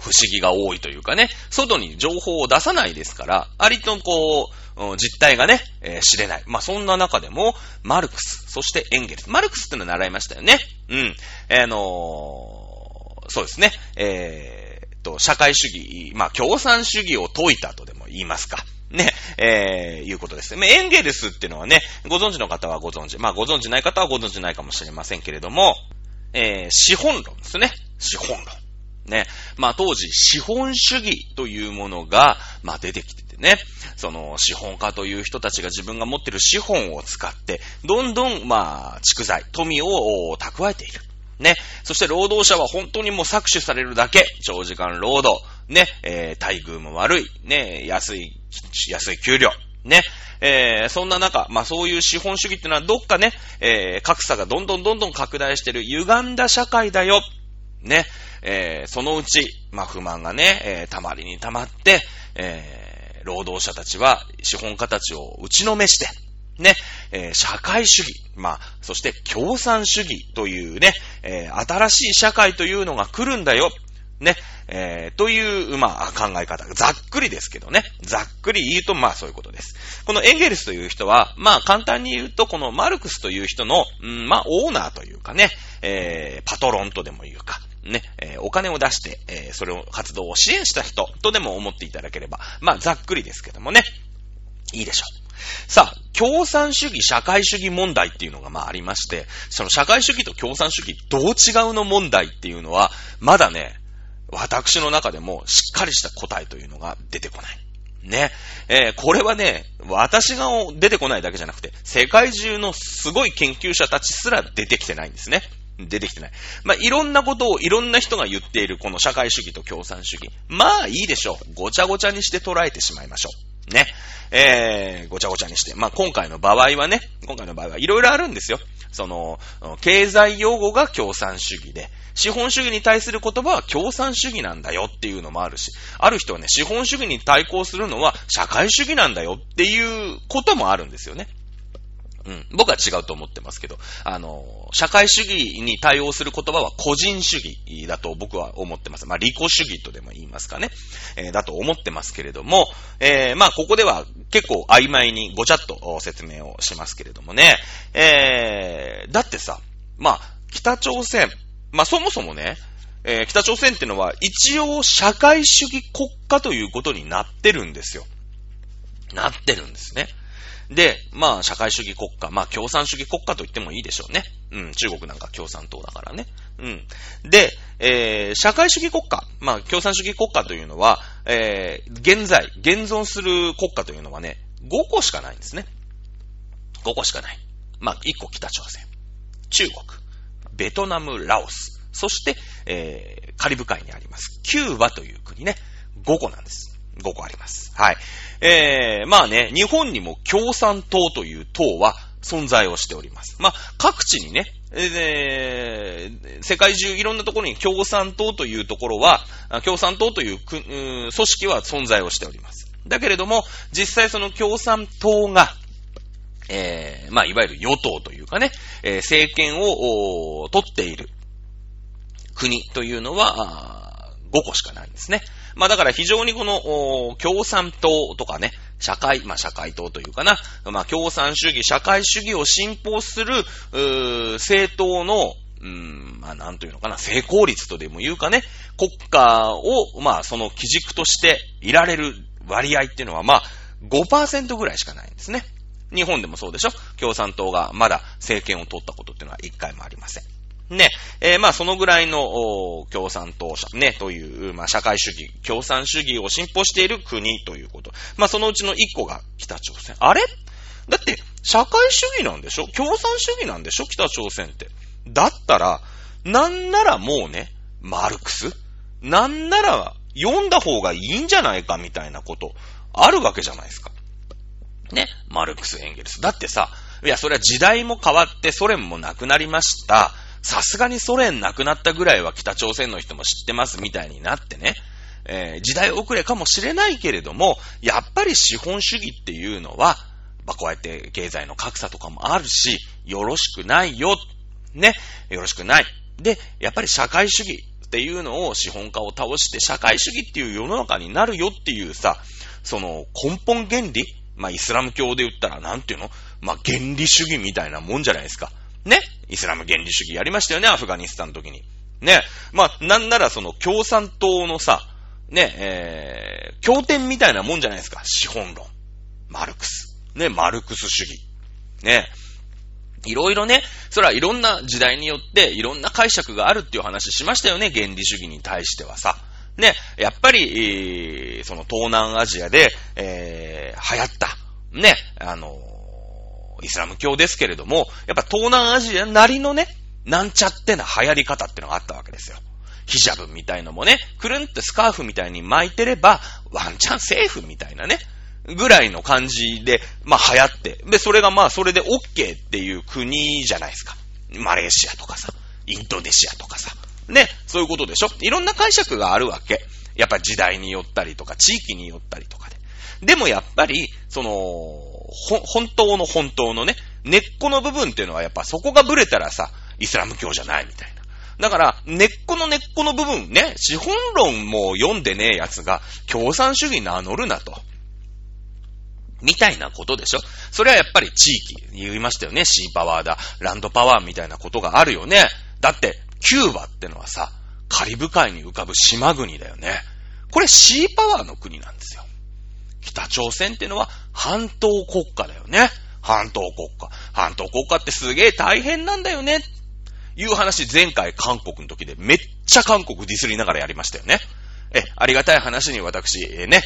不思議が多いというかね、外に情報を出さないですから、割とこう、実態がね、えー、知れない。まあ、そんな中でも、マルクス、そしてエンゲルス。マルクスっての習いましたよね。うん。あのー、そうですね。えー、と、社会主義、まあ、共産主義を解いたとでも言いますか。ね、えー、いうことですね。エンゲルスっていうのはね、ご存知の方はご存知。まあ、ご存知ない方はご存知ないかもしれませんけれども、えー、資本論ですね。資本論。ね。まあ当時、資本主義というものが、まあ出てきててね。その、資本家という人たちが自分が持っている資本を使って、どんどん、まあ、蓄財、富を蓄えている。ね。そして労働者は本当にもう搾取されるだけ。長時間労働。ね。えー、待遇も悪い。ね。安い、安い給料。ね。えー、そんな中、まあそういう資本主義ってのはどっかね、えー、格差がどんどんどんどん拡大してる歪んだ社会だよ。ね。えー、そのうち、まあ不満がね、えー、たまりにたまって、えー、労働者たちは資本家たちを打ちのめして、ね、えー、社会主義、まあ、そして共産主義というね、えー、新しい社会というのが来るんだよ。ね、えー、という、まあ、考え方。ざっくりですけどね。ざっくり言うと、まあ、そういうことです。このエンゲルスという人は、まあ、簡単に言うと、このマルクスという人の、うん、まあ、オーナーというかね、えー、パトロンとでも言うか、ね、えー、お金を出して、えー、それを活動を支援した人とでも思っていただければ、まあ、ざっくりですけどもね、いいでしょう。さあ、共産主義、社会主義問題っていうのがまあありまして、その社会主義と共産主義どう違うの問題っていうのは、まだね、私の中でもしっかりした答えというのが出てこない。ね。えー、これはね、私が出てこないだけじゃなくて、世界中のすごい研究者たちすら出てきてないんですね。出てきてない。まあ、いろんなことをいろんな人が言っているこの社会主義と共産主義。まあいいでしょう。ごちゃごちゃにして捉えてしまいましょう。ね。えー、ごちゃごちゃにして。まあ今回の場合はね、今回の場合はいろいろあるんですよ。その、経済用語が共産主義で、資本主義に対する言葉は共産主義なんだよっていうのもあるし、ある人はね、資本主義に対抗するのは社会主義なんだよっていうこともあるんですよね。うん。僕は違うと思ってますけど、あの、社会主義に対応する言葉は個人主義だと僕は思ってます。まあ、利己主義とでも言いますかね。えー、だと思ってますけれども、えー、まあ、ここでは結構曖昧にごちゃっと説明をしますけれどもね。えー、だってさ、まあ、北朝鮮、まあ、そもそもね、えー、北朝鮮ってのは一応社会主義国家ということになってるんですよ。なってるんですね。で、まあ、社会主義国家、まあ、共産主義国家と言ってもいいでしょうね。うん、中国なんか共産党だからね。うん。で、えー、社会主義国家、まあ、共産主義国家というのは、えー、現在、現存する国家というのはね、5個しかないんですね。5個しかない。まあ、1個北朝鮮、中国、ベトナム、ラオス、そして、えー、カリブ海にあります、キューバという国ね、5個なんです。5個あります。はい。えー、まあね、日本にも共産党という党は存在をしております。まあ、各地にね、えー、世界中いろんなところに共産党というところは、共産党という組織は存在をしております。だけれども、実際その共産党が、えー、まあ、いわゆる与党というかね、えー、政権を取っている国というのは、5個しかないんですね。まあだから非常にこの、共産党とかね、社会、まあ社会党というかな、まあ共産主義、社会主義を信奉する、う政党の、うん、まあなんというのかな、成功率とでも言うかね、国家を、まあその基軸としていられる割合っていうのは、まあ5%ぐらいしかないんですね。日本でもそうでしょ？共産党がまだ政権を取ったことっていうのは一回もありません。ね、えー、まあそのぐらいの共産党者、ね、という、まあ社会主義、共産主義を信奉している国ということ。まあそのうちの一個が北朝鮮。あれ？だって、社会主義なんでしょ？共産主義なんでしょ？北朝鮮って。だったら、なんならもうね、マルクス？なんなら読んだ方がいいんじゃないかみたいなこと、あるわけじゃないですか。ね、マルクス・エンゲルス。だってさ、いや、それは時代も変わってソ連もなくなりました。さすがにソ連なくなったぐらいは北朝鮮の人も知ってますみたいになってね、えー、時代遅れかもしれないけれども、やっぱり資本主義っていうのは、まあ、こうやって経済の格差とかもあるし、よろしくないよ。ね。よろしくない。で、やっぱり社会主義っていうのを資本家を倒して社会主義っていう世の中になるよっていうさ、その根本原理まあ、イスラム教で言ったら、なんていうの？まあ、原理主義みたいなもんじゃないですか。ね。イスラム原理主義やりましたよね、アフガニスタンの時に。ね。まあ、なんならその共産党のさ、ね、えー、経典みたいなもんじゃないですか、資本論。マルクスね、マルクス主義。ね。いろいろね、それはいろんな時代によっていろんな解釈があるっていう話しましたよね、原理主義に対してはさ。ね、やっぱり、え、その東南アジアで、えー、流行った、ね、あのイスラム教ですけれども、やっぱ東南アジアなりのね、なんちゃってな流行り方ってのがあったわけですよ。ヒジャブみたいのもね、くるんってスカーフみたいに巻いてれば、ワンチャンセーフみたいなね、ぐらいの感じで、まあ流行って。で、それがまあそれで OK っていう国じゃないですか。マレーシアとかさ、インドネシアとかさ。ね、そういうことでしょいろんな解釈があるわけ。やっぱ時代によったりとか、地域によったりとかで。でもやっぱり、その、本当の本当のね、根っこの部分っていうのはやっぱそこがブレたらさ、イスラム教じゃないみたいな。だから、根っこの根っこの部分ね、資本論も読んでねえやつが共産主義名乗るなと。みたいなことでしょそれはやっぱり地域、言いましたよね。シーパワーだ、ランドパワーみたいなことがあるよね。だって、キューバってのはさ、カリブ海に浮かぶ島国だよね。これシーパワーの国なんですよ。北朝鮮ってのは半島国家だよね。半島国家。半島国家ってすげえ大変なんだよね。いう話前回韓国の時でめっちゃ韓国ディスりながらやりましたよね。え、ありがたい話に私、え、ね、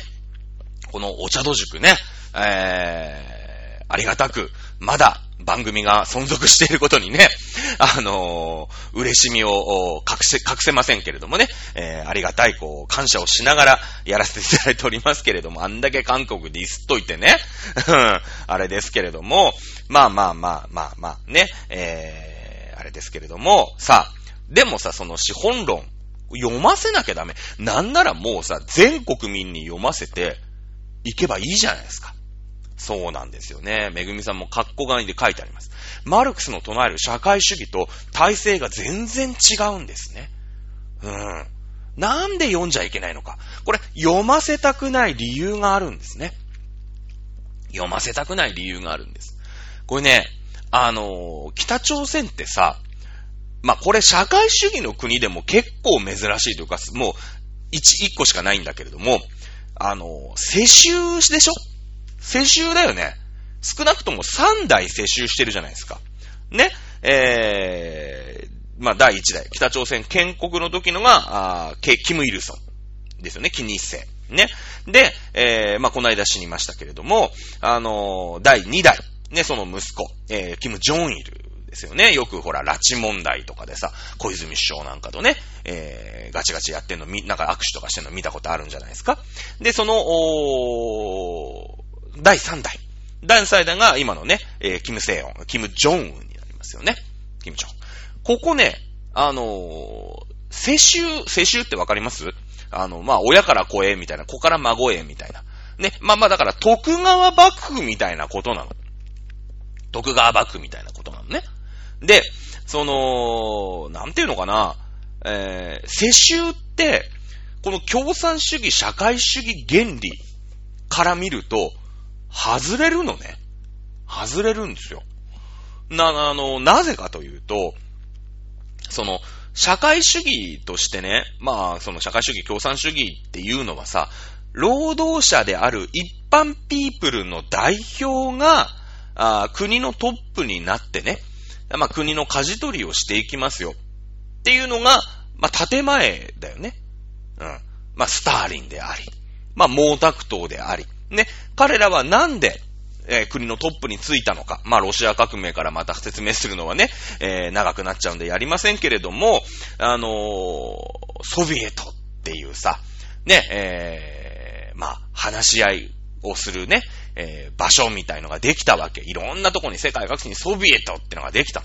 このお茶戸塾ね、えー、ありがたく、まだ番組が存続していることにね、あのー、嬉しみを隠せ、隠せませんけれどもね、えー、ありがたい、こう、感謝をしながらやらせていただいておりますけれども、あんだけ韓国ディスっといてね、あれですけれども、まあまあまあまあまあね、えー、あれですけれども、さあ、でもさ、その資本論、読ませなきゃダメ。なんならもうさ、全国民に読ませて、いけばいいじゃないですか。そうなんですよね。めぐみさんもカッコガニで書いてあります。マルクスの唱える社会主義と体制が全然違うんですね。うん。なんで読んじゃいけないのか。これ、読ませたくない理由があるんですね。読ませたくない理由があるんです。これね、あのー、北朝鮮ってさ、まあ、これ社会主義の国でも結構珍しいというか、もう、一、一個しかないんだけれども、あのー、世襲でしょ？世襲だよね。少なくとも3代世襲してるじゃないですか。ね。えー、まあ、第1代、北朝鮮建国の時のが、あキム・イルソンですよね、キニッセね。で、えー、まあ、この間死にましたけれども、あのー、第2代、ね、その息子、えー、キム・ジョンイルですよね。よくほら、拉致問題とかでさ、小泉首相なんかとね、えー、ガチガチやってんの、みなんか握手とかしてんの見たことあるんじゃないですか。で、その、お第3代。第3代が今のね、えー、キム・セヨン、キム・ジョンウンになりますよね。キム・ジョン。ここね、あのー、世襲、世襲ってわかります？あの、まあ、親から子へみたいな、子から孫へみたいな。ね。まあまあ、だから、徳川幕府みたいなことなの。徳川幕府みたいなことなのね。で、その、なんていうのかな、えー、世襲って、この共産主義、社会主義原理から見ると、外れるのね。外れるんですよ。な、あの、なぜかというと、その、社会主義としてね、まあ、その社会主義、共産主義っていうのはさ、労働者である一般ピープルの代表が、あ国のトップになってね、まあ、国の舵取りをしていきますよ。っていうのが、まあ、建前だよね。うん。まあ、スターリンであり、まあ、毛沢東であり、ね、彼らはなんで、えー、国のトップについたのか。まあ、ロシア革命からまた説明するのはね、えー、長くなっちゃうんでやりませんけれども、あのー、ソビエトっていうさ、ね、え、まあ、話し合いをするね、え、場所みたいのができたわけ。いろんなとこに世界各地にソビエトってのができた。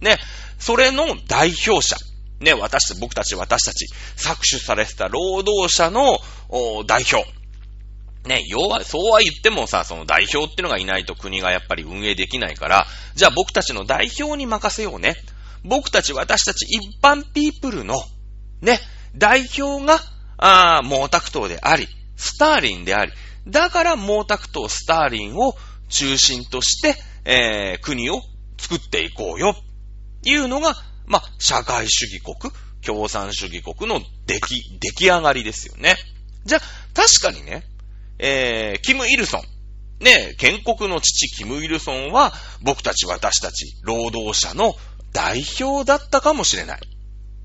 ね、それの代表者。ね、私、僕たち、私たち、搾取されてた労働者の代表。ね、要は、そうは言ってもさ、その代表ってのがいないと国がやっぱり運営できないから、じゃあ僕たちの代表に任せようね。僕たち、私たち一般ピープルの、ね、代表が、ああ、毛沢東であり、スターリンであり、だから毛沢東、スターリンを中心として、えー、国を作っていこうよ。いうのが、まあ、社会主義国、共産主義国の出来、出来上がりですよね。じゃあ、確かにね、えー、キム・イルソン。ね、建国の父、キム・イルソンは、僕たち私たち、労働者の代表だったかもしれない。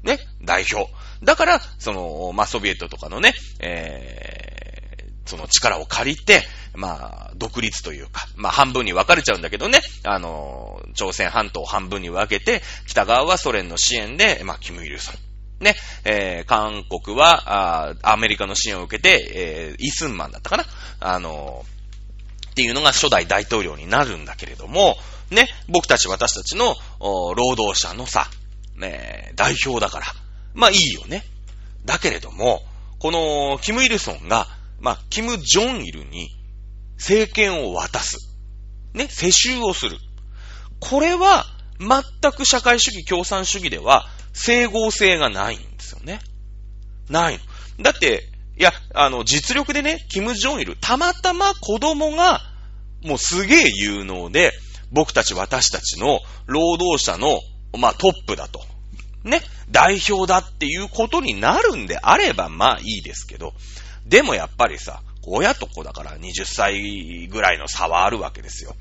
ね、代表。だから、その、まあ、ソビエトとかのね、えー、その力を借りて、まあ、独立というか、まあ、半分に分かれちゃうんだけどね、あの、朝鮮半島を半分に分けて、北側はソ連の支援で、まあ、キム・イルソン。ね、えー、韓国は、あアメリカの支援を受けて、えー、イスンマンだったかなあのっていうのが初代大統領になるんだけれども、ね、僕たち私たちの、労働者のさ、ね、代表だから、まあいいよね。だけれども、この、キム・イルソンが、まあ、キム・ジョンイルに政権を渡す。ね、世襲をする。これは、全く社会主義共産主義では、整合性がないんですよね。ないの。だって、いや、あの、実力でね、キム・ジョンイル、たまたま子供が、もうすげえ有能で、僕たち私たちの労働者の、まあ、トップだと。ね、代表だっていうことになるんであれば、まあいいですけど、でもやっぱりさ、親と子だから20歳ぐらいの差はあるわけですよ。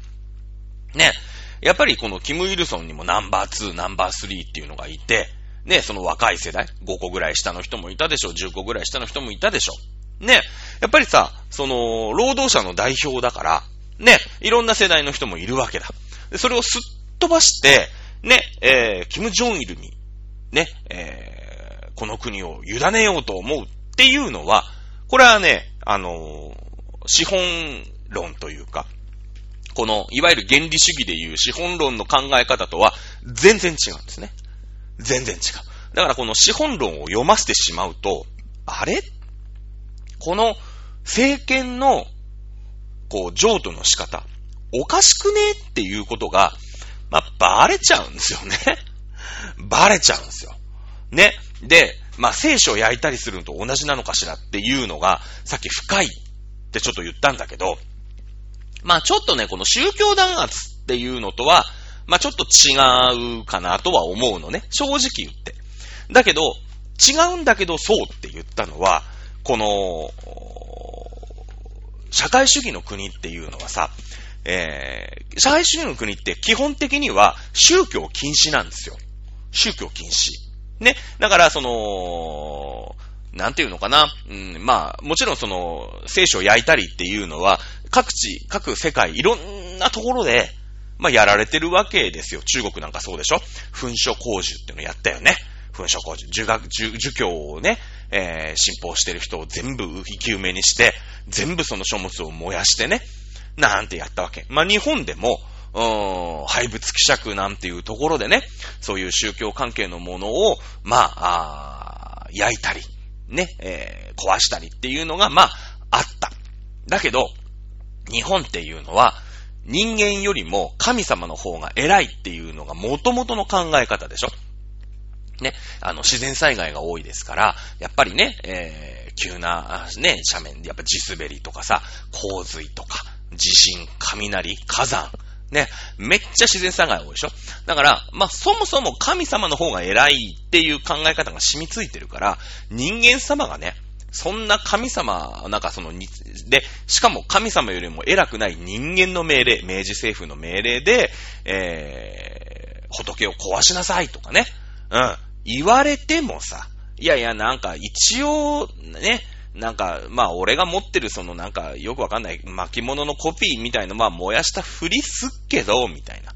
ね。やっぱりこのキム・イルソンにもナンバー2、ナンバー3っていうのがいて、ね、その若い世代、5個ぐらい下の人もいたでしょ、10個ぐらい下の人もいたでしょ。ね。やっぱりさ、その、労働者の代表だから、ね、いろんな世代の人もいるわけだ。でそれをすっ飛ばして、ね、えー、キム・ジョンイルにね、えー、この国を委ねようと思うっていうのは、これはね、あのー、資本論というか、この、いわゆる原理主義でいう資本論の考え方とは全然違うんですね。全然違う。だからこの資本論を読ませてしまうと、あれ？この政権の、こう、譲渡の仕方、おかしくね？っていうことが、まあ、バレちゃうんですよね。バレちゃうんですよ。ね？で、まあ、聖書を焼いたりするのと同じなのかしらっていうのが、さっき深いってちょっと言ったんだけど、まあ、ちょっとね、この宗教弾圧っていうのとは、まあ、ちょっと違うかなとは思うのね。正直言って。だけど、違うんだけどそうって言ったのは、この、社会主義の国っていうのはさ、えー、社会主義の国って基本的には宗教禁止なんですよ。宗教禁止。ね。だから、その、なんていうのかな。うん、まあ、もちろんその、聖書を焼いたりっていうのは、各地、各世界、いろんなところで、まあ、やられてるわけですよ。中国なんかそうでしょ？噴書工事っていうのやったよね。噴書工事。儒学、儒、教をね、えー、信奉してる人を全部生き埋めにして、全部その書物を燃やしてね、なんてやったわけ。まあ、日本でも、うーん廃仏希釈なんていうところでね、そういう宗教関係のものを、まあ、あ焼いたり、ね、えー、壊したりっていうのが、まあ、あった。だけど、日本っていうのは、人間よりも神様の方が偉いっていうのが元々の考え方でしょ。ね、あの、自然災害が多いですから、やっぱりね、えー、急な、ね、斜面で、やっぱ地滑りとかさ、洪水とか、地震、雷、火山、ね、めっちゃ自然災害多いでしょ。だから、まあ、そもそも神様の方が偉いっていう考え方が染みついてるから、人間様がね、そんな神様、なんかその、で、しかも神様よりも偉くない人間の命令、明治政府の命令で、えー、仏を壊しなさいとかね、うん、言われてもさ、いやいや、なんか一応、ね、なんか、まあ、俺が持ってるそのなんか、よくわかんない巻物のコピーみたいな、まあ、燃やしたふりすっけど、みたいな。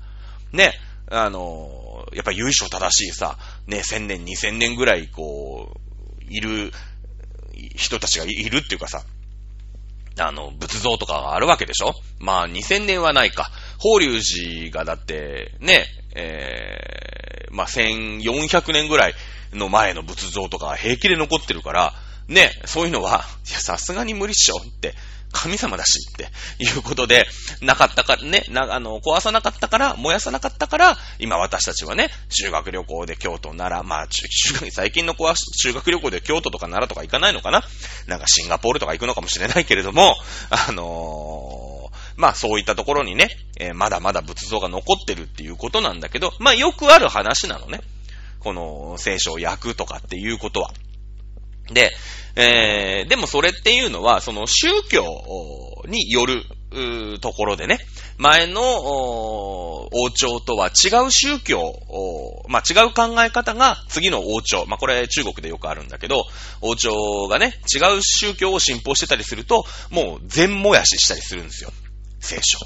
ね、あの、やっぱ由緒正しいさ、ね、千年、二千年ぐらい、こう、いる人たちがいるっていうかさ、あの、仏像とかがあるわけでしょ？まあ、2000年はないか。法隆寺がだって、ね、えー、まあ、1400年ぐらいの前の仏像とか平気で残ってるから、ね、そういうのは、いや、さすがに無理っしょって、神様だしっていうことで、なかったか、ね、な、あの、壊さなかったから、燃やさなかったから、今私たちはね、修学旅行で京都、奈良、まあ、最近の子は修学旅行で京都とか奈良とか行かないのかな？なんかシンガポールとか行くのかもしれないけれども、あのー、まあそういったところにね、えー、まだまだ仏像が残ってるっていうことなんだけど、まあよくある話なのね。この聖書を焼くとかっていうことは。で、えー、でもそれっていうのは、その宗教によるところでね、前の王朝とは違う宗教、まあ、違う考え方が次の王朝、まあ、これ中国でよくあるんだけど、王朝がね、違う宗教を信奉してたりすると、もう全燃やししたりするんですよ。聖書。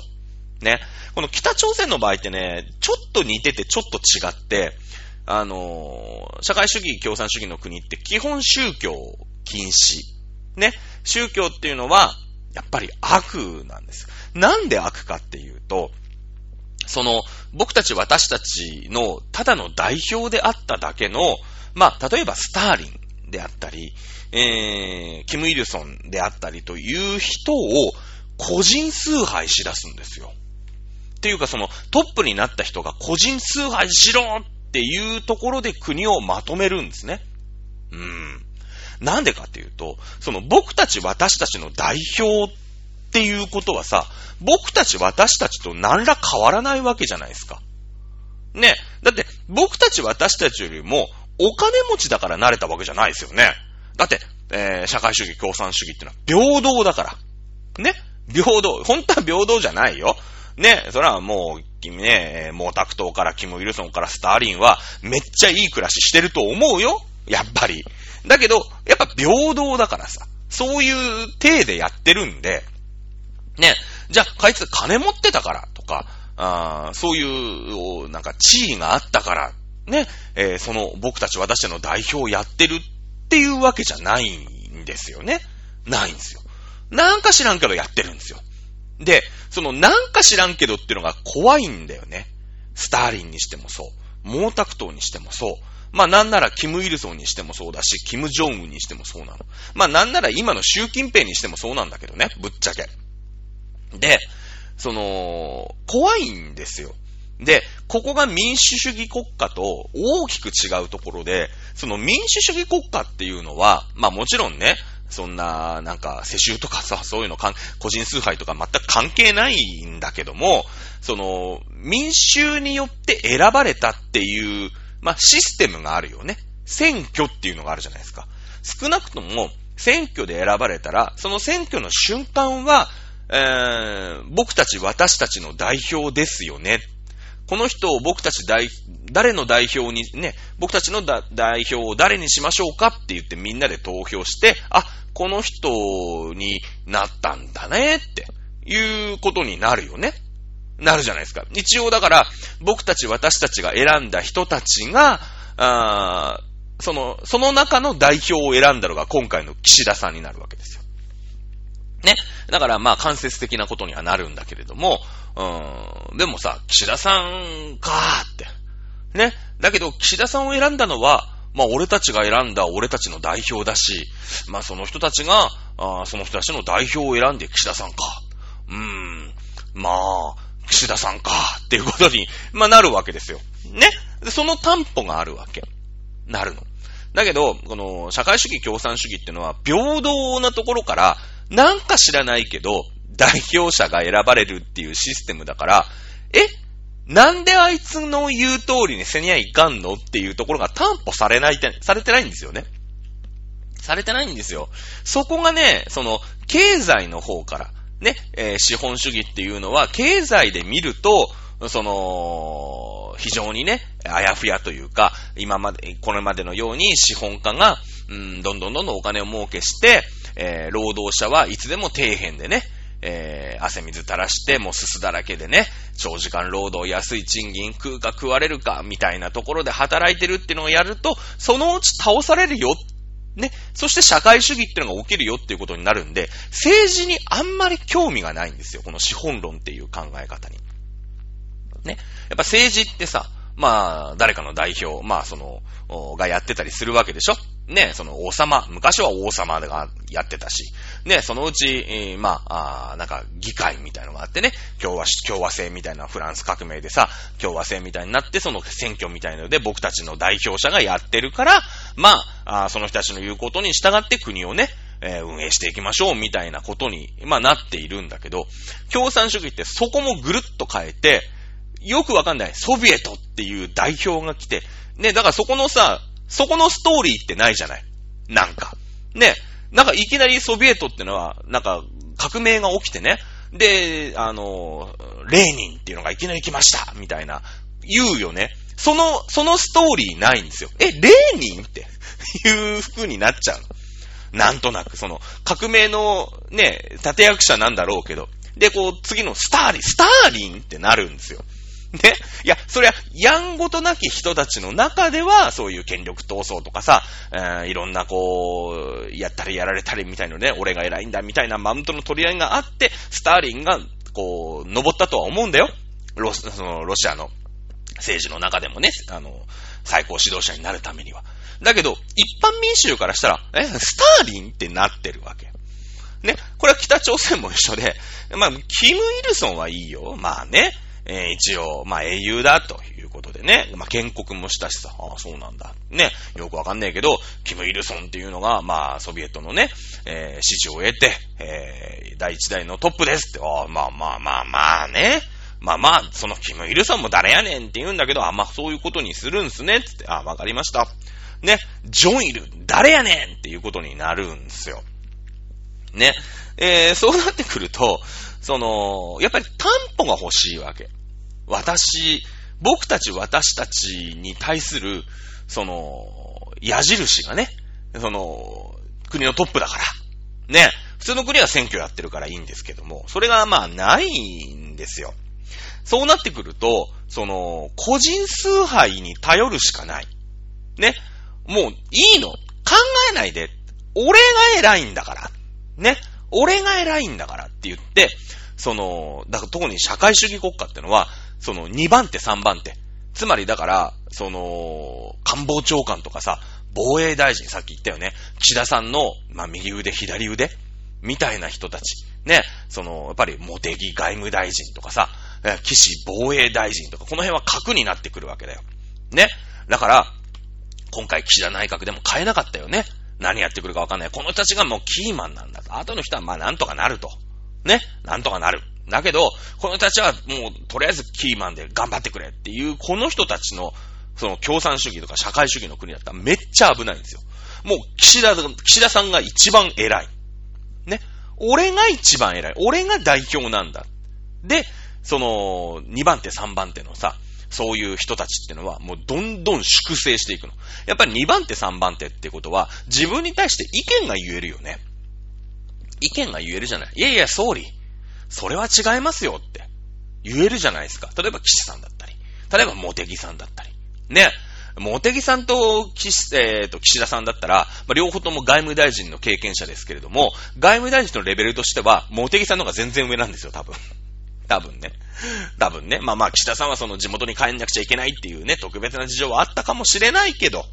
ね。この北朝鮮の場合ってね、ちょっと似ててちょっと違って、あのー、社会主義、共産主義の国って基本宗教禁止。ね。宗教っていうのは、やっぱり悪なんです。なんで悪かっていうと、その、僕たち私たちのただの代表であっただけの、まあ、例えばスターリンであったり、えー、キム・イルソンであったりという人を個人崇拝しだすんですよ。っていうかそのトップになった人が個人崇拝しろっっていうところで国をまとめるんですね。うん。なんでかっていうと、その僕たち私たちの代表っていうことはさ、僕たち私たちと何ら変わらないわけじゃないですか。ね。だって僕たち私たちよりもお金持ちだから慣れたわけじゃないですよね。だって、えー、社会主義共産主義ってのは平等だから。ね。平等。本当は平等じゃないよ。ね。それはもう、君ね、毛沢東からキム・イルソンからスターリンはめっちゃいい暮らししてると思うよ。やっぱり。だけど、やっぱ平等だからさ。そういう体でやってるんで、ね。じゃあ、あいつ金持ってたからとか、あそういう、なんか地位があったから、ね。えー、その僕たち私たちの代表をやってるっていうわけじゃないんですよね。ないんですよ。なんか知らんけどやってるんですよ。で、そのなんか知らんけどっていうのが怖いんだよね。スターリンにしてもそう。毛沢東にしてもそう。まあなんならキム・イルソンにしてもそうだし、キム・ジョンウンにしてもそうなの。まあなんなら今の習近平にしてもそうなんだけどね、ぶっちゃけ。で、その、怖いんですよ。で、ここが民主主義国家と大きく違うところで、その民主主義国家っていうのは、まあもちろんね、そんな、なんか、世襲とかさ、そういうのかん、個人崇拝とか全く関係ないんだけども、その、民衆によって選ばれたっていう、まあ、システムがあるよね。選挙っていうのがあるじゃないですか。少なくとも、選挙で選ばれたら、その選挙の瞬間は、えー、僕たち私たちの代表ですよね。この人を僕たち代、誰の代表にね、僕たちの代表を誰にしましょうかって言ってみんなで投票して、あ、この人になったんだねっていうことになるよね。なるじゃないですか。一応だから、僕たち私たちが選んだ人たちが、あその、その中の代表を選んだのが今回の岸田さんになるわけですよ。ね。だからまあ間接的なことにはなるんだけれども、うん、でもさ、岸田さんかーって。ね。だけど岸田さんを選んだのは、まあ俺たちが選んだ俺たちの代表だし、まあその人たちが、あその人たちの代表を選んで岸田さんか。うーん、まあ、岸田さんか、っていうことに、まあなるわけですよ。ねその担保があるわけ。なるの。だけど、この社会主義共産主義っていうのは平等なところから、なんか知らないけど、代表者が選ばれるっていうシステムだから、えなんであいつの言う通りにせにゃいかんのっていうところが担保されないて、されてないんですよね。されてないんですよ。そこがね、その、経済の方から、ね、えー、資本主義っていうのは、経済で見ると、その、非常にね、あやふやというか、今まで、これまでのように資本家が、うん、どんどんどんどんお金を儲けして、えー、労働者はいつでも底辺でね、えー、汗水垂らして、もうすすだらけでね、長時間労働、安い賃金、食うか食われるか、みたいなところで働いてるっていうのをやると、そのうち倒されるよ。ね。そして社会主義っていうのが起きるよっていうことになるんで、政治にあんまり興味がないんですよ。この資本論っていう考え方に。ね。やっぱ政治ってさ、まあ、誰かの代表、まあ、その、がやってたりするわけでしょ？ね、その王様、昔は王様がやってたし、ね、そのうち、えー、まあ、あなんか議会みたいのがあってね、共和、共和制みたいなフランス革命でさ、共和制みたいになって、その選挙みたいので僕たちの代表者がやってるから、まあ、あその人たちの言うことに従って国をね、えー、運営していきましょうみたいなことに、まあなっているんだけど、共産主義ってそこもぐるっと変えて、よくわかんない、ソビエトっていう代表が来て、ね、だからそこのさ、そこのストーリーってないじゃない。なんか。ね。なんかいきなりソビエトってのは、なんか革命が起きてね。で、あの、レーニンっていうのがいきなり来ましたみたいな、言うよね。その、そのストーリーないんですよ。え、レーニンって？いう風になっちゃうの。なんとなく、その、革命のね、立役者なんだろうけど。で、こう、次のスターリン、スターリンってなるんですよ。ね。いや、そりゃ、やんごとなき人たちの中では、そういう権力闘争とかさ、えー、いろんなこう、やったりやられたりみたいなね、俺が偉いんだみたいなマウントの取り合いがあって、スターリンが、こう、登ったとは思うんだよ。ロその、ロシアの政治の中でもね、あの、最高指導者になるためには。だけど、一般民衆からしたら、え、スターリンってなってるわけ。ね、これは北朝鮮も一緒で、まあ、キム・イルソンはいいよ。まあね、えー、一応、まあ英雄だということでね、まあ建国もしたしさ、ああ、そうなんだ。ね、よくわかんないけど、キム・イルソンっていうのが、まあ、ソビエトのね、えー、支持を得て、えー、第一代のトップですって、ああ、まあまあまあまあね、まあまあ、そのキム・イルソンも誰やねんって言うんだけど、あ、まあそういうことにするんすね、つって、あ、わかりました。ね、ジョンイル、誰やねんっていうことになるんすよ。ね。えー、そうなってくると、その、やっぱり担保が欲しいわけ。私、僕たち私たちに対する、その、矢印がね、その、国のトップだから。ね。普通の国は選挙やってるからいいんですけども、それがまあないんですよ。そうなってくると、その、個人崇拝に頼るしかない。ね。もう、いいの。考えないで。俺が偉いんだから。ね。俺が偉いんだからって言って、その、だから特に社会主義国家ってのは、その2番手3番手。つまりだから、その、官房長官とかさ、防衛大臣、さっき言ったよね。岸田さんの、まあ、右腕、左腕みたいな人たち。ね。その、やっぱり、茂木外務大臣とかさ、岸防衛大臣とか、この辺は核になってくるわけだよ。ね。だから、今回岸田内閣でも変えなかったよね。何やってくるかわかんない。この人たちがもうキーマンなんだと。後の人はまあなんとかなると。ね？なんとかなる。だけど、この人たちはもうとりあえずキーマンで頑張ってくれっていう、この人たちの、その共産主義とか社会主義の国だったらめっちゃ危ないんですよ。もう岸田、岸田さんが一番偉い。ね？俺が一番偉い。俺が代表なんだ。で、その、2番手3番手のさ、そういう人たちってのは、もうどんどん粛清していくの。やっぱり2番手3番手ってことは、自分に対して意見が言えるよね。意見が言えるじゃない。いやいや、総理。それは違いますよって言えるじゃないですか。例えば岸さんだったり。例えば茂木さんだったり。ね。茂木さんと岸,、えー、と岸田さんだったら、まあ、両方とも外務大臣の経験者ですけれども、外務大臣のレベルとしては、茂木さんの方が全然上なんですよ、多分。多分ね。多分ね。まあまあ、岸田さんはその地元に帰んなくちゃいけないっていうね、特別な事情はあったかもしれないけど、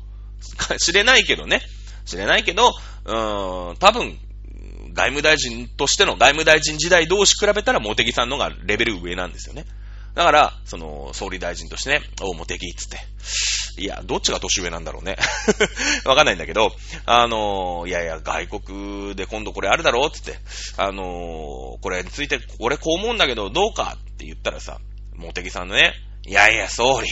知れないけどね。知れないけど、うーん、多分、外務大臣としての、外務大臣時代同士比べたら、茂木さんのがレベル上なんですよね。だから、その、総理大臣としてね、お、茂木っつって。いや、どっちが年上なんだろうね。わかんないんだけど、あの、いやいや、外国で今度これあるだろうつって、あの、これについて、俺こう思うんだけど、どうかって言ったらさ、茂木さんのね、いやいや、総理。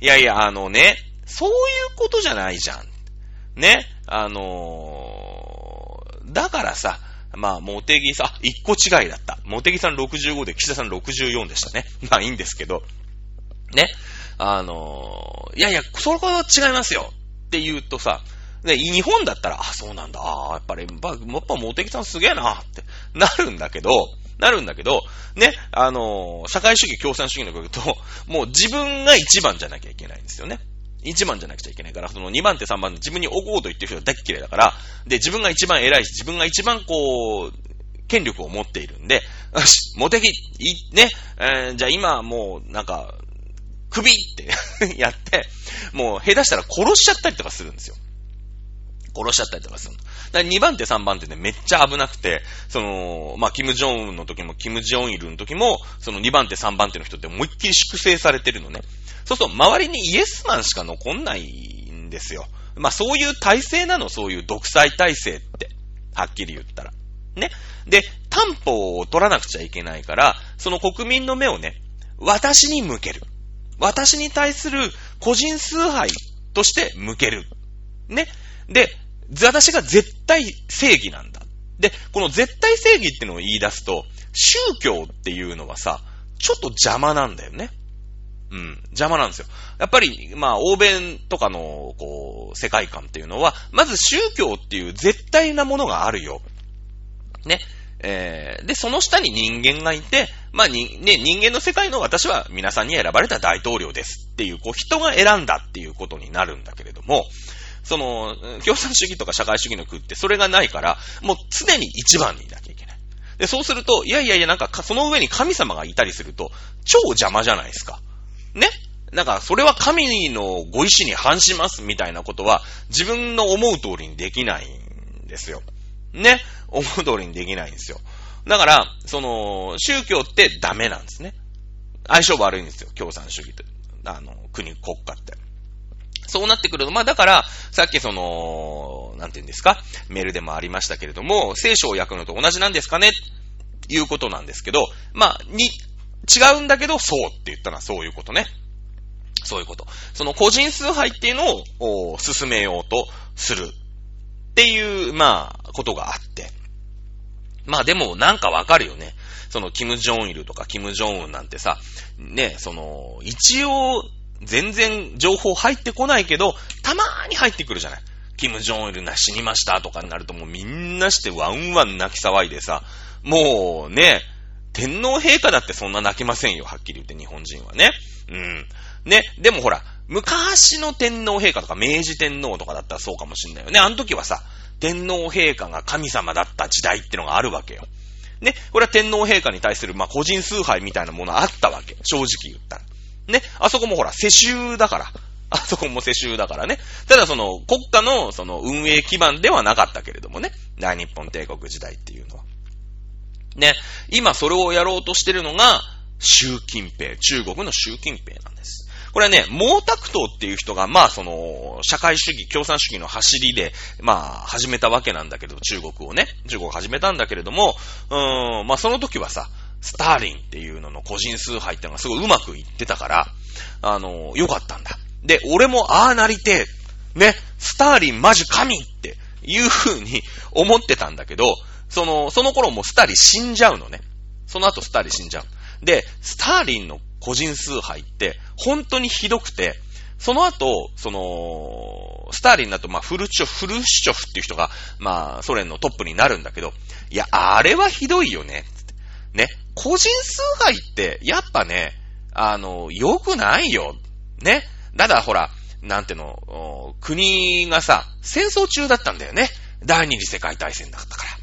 いやいや、あのね、そういうことじゃないじゃん。ね、あの、だからさ、まあ、モテギさん、一個違いだった。モテギさん65で、岸田さん64でしたね。まあいいんですけど、ね。あのー、いやいや、そこは違いますよって言うとさ、ね、日本だったら、あ、そうなんだ、あやっぱり、やっぱ、やっぱモテギさんすげえなってなるんだけど、なるんだけど、ね、あのー、社会主義、共産主義の国と、もう自分が一番じゃなきゃいけないんですよね。1番じゃなくちゃいけないから、その2番手3番手自分に置こうと言ってる人が大っ嫌いだから、で、自分が一番偉いし、自分が一番こう、権力を持っているんで、よし、モテギ、い、ね、えー、じゃあ今もう、なんか、首って やって、もう、下手したら殺しちゃったりとかするんですよ。殺しちゃったりとかするの。だから2番手3番手でめっちゃ危なくて、その、まあ、キム・ジョンウンの時も、キム・ジョンイルの時も、その2番手3番手の人って思いっきり粛清されてるのね。そうすると、周りにイエスマンしか残んないんですよ。まあ、そういう体制なの、そういう独裁体制って。はっきり言ったら。ね。で、担保を取らなくちゃいけないから、その国民の目をね、私に向ける。私に対する個人崇拝として向ける。ね。で、私が絶対正義なんだ。で、この絶対正義ってのを言い出すと、宗教っていうのはさ、ちょっと邪魔なんだよね。うん、邪魔なんですよ。やっぱり、まあ、欧米とかの、こう、世界観っていうのは、まず宗教っていう絶対なものがあるよ。ね。えー、で、その下に人間がいて、まあ、に、ね、人間の世界の私は皆さんに選ばれた大統領ですっていう、こう、人が選んだっていうことになるんだけれども、その、共産主義とか社会主義の国ってそれがないから、もう常に一番にいなきゃいけない。で、そうすると、いやいやいや、なんか、その上に神様がいたりすると、超邪魔じゃないですか。ねなんか、それは神のご意志に反しますみたいなことは、自分の思う通りにできないんですよ。ね思う通りにできないんですよ。だから、その、宗教ってダメなんですね。相性悪いんですよ。共産主義と。あの、国、国家って。そうなってくると、まあだから、さっきその、なんて言うんですか、メールでもありましたけれども、聖書を焼くのと同じなんですかね？いうことなんですけど、まあ、に、違うんだけど、そうって言ったのはそういうことね。そういうこと。その個人崇拝っていうのを進めようとするっていう、まあ、ことがあって。まあでもなんかわかるよね。そのキム・ジョンイルとかキム・ジョンウンなんてさ、ね、その、一応、全然情報入ってこないけど、たまーに入ってくるじゃない。キム・ジョンイルな死にましたとかになるともうみんなしてワンワン泣き騒いでさ、もうね、天皇陛下だってそんな泣きませんよ、はっきり言って日本人はね。うん。ね、でもほら、昔の天皇陛下とか明治天皇とかだったらそうかもしんないよね。あの時はさ、天皇陛下が神様だった時代ってのがあるわけよ。ね、これは天皇陛下に対する、まあ、個人崇拝みたいなものあったわけ。正直言ったら。ね、あそこもほら、世襲だから。あそこも世襲だからね。ただその、国家のその運営基盤ではなかったけれどもね。大日本帝国時代っていうのは。ね、今それをやろうとしてるのが、習近平、中国の習近平なんです。これはね、毛沢東っていう人が、まあその、社会主義、共産主義の走りで、まあ始めたわけなんだけど、中国をね、中国を始めたんだけれども、うーん、まあその時はさ、スターリンっていうのの個人崇拝ってのがすごいうまくいってたから、あの、よかったんだ。で、俺もああなりてね、スターリンマジ神っていう風に思ってたんだけど、その、その頃もスターリン死んじゃうのね。その後スターリン死んじゃう。で、スターリンの個人崇拝って本当にひどくて、その後、その、スターリンだと、まあ、フルチョフ、フルシチョフっていう人が、まあ、ソ連のトップになるんだけど、いや、あれはひどいよね。ね。個人崇拝って、やっぱね、あの、良くないよ。ね。ただ、ほら、なんての、国がさ、戦争中だったんだよね。第二次世界大戦だったから。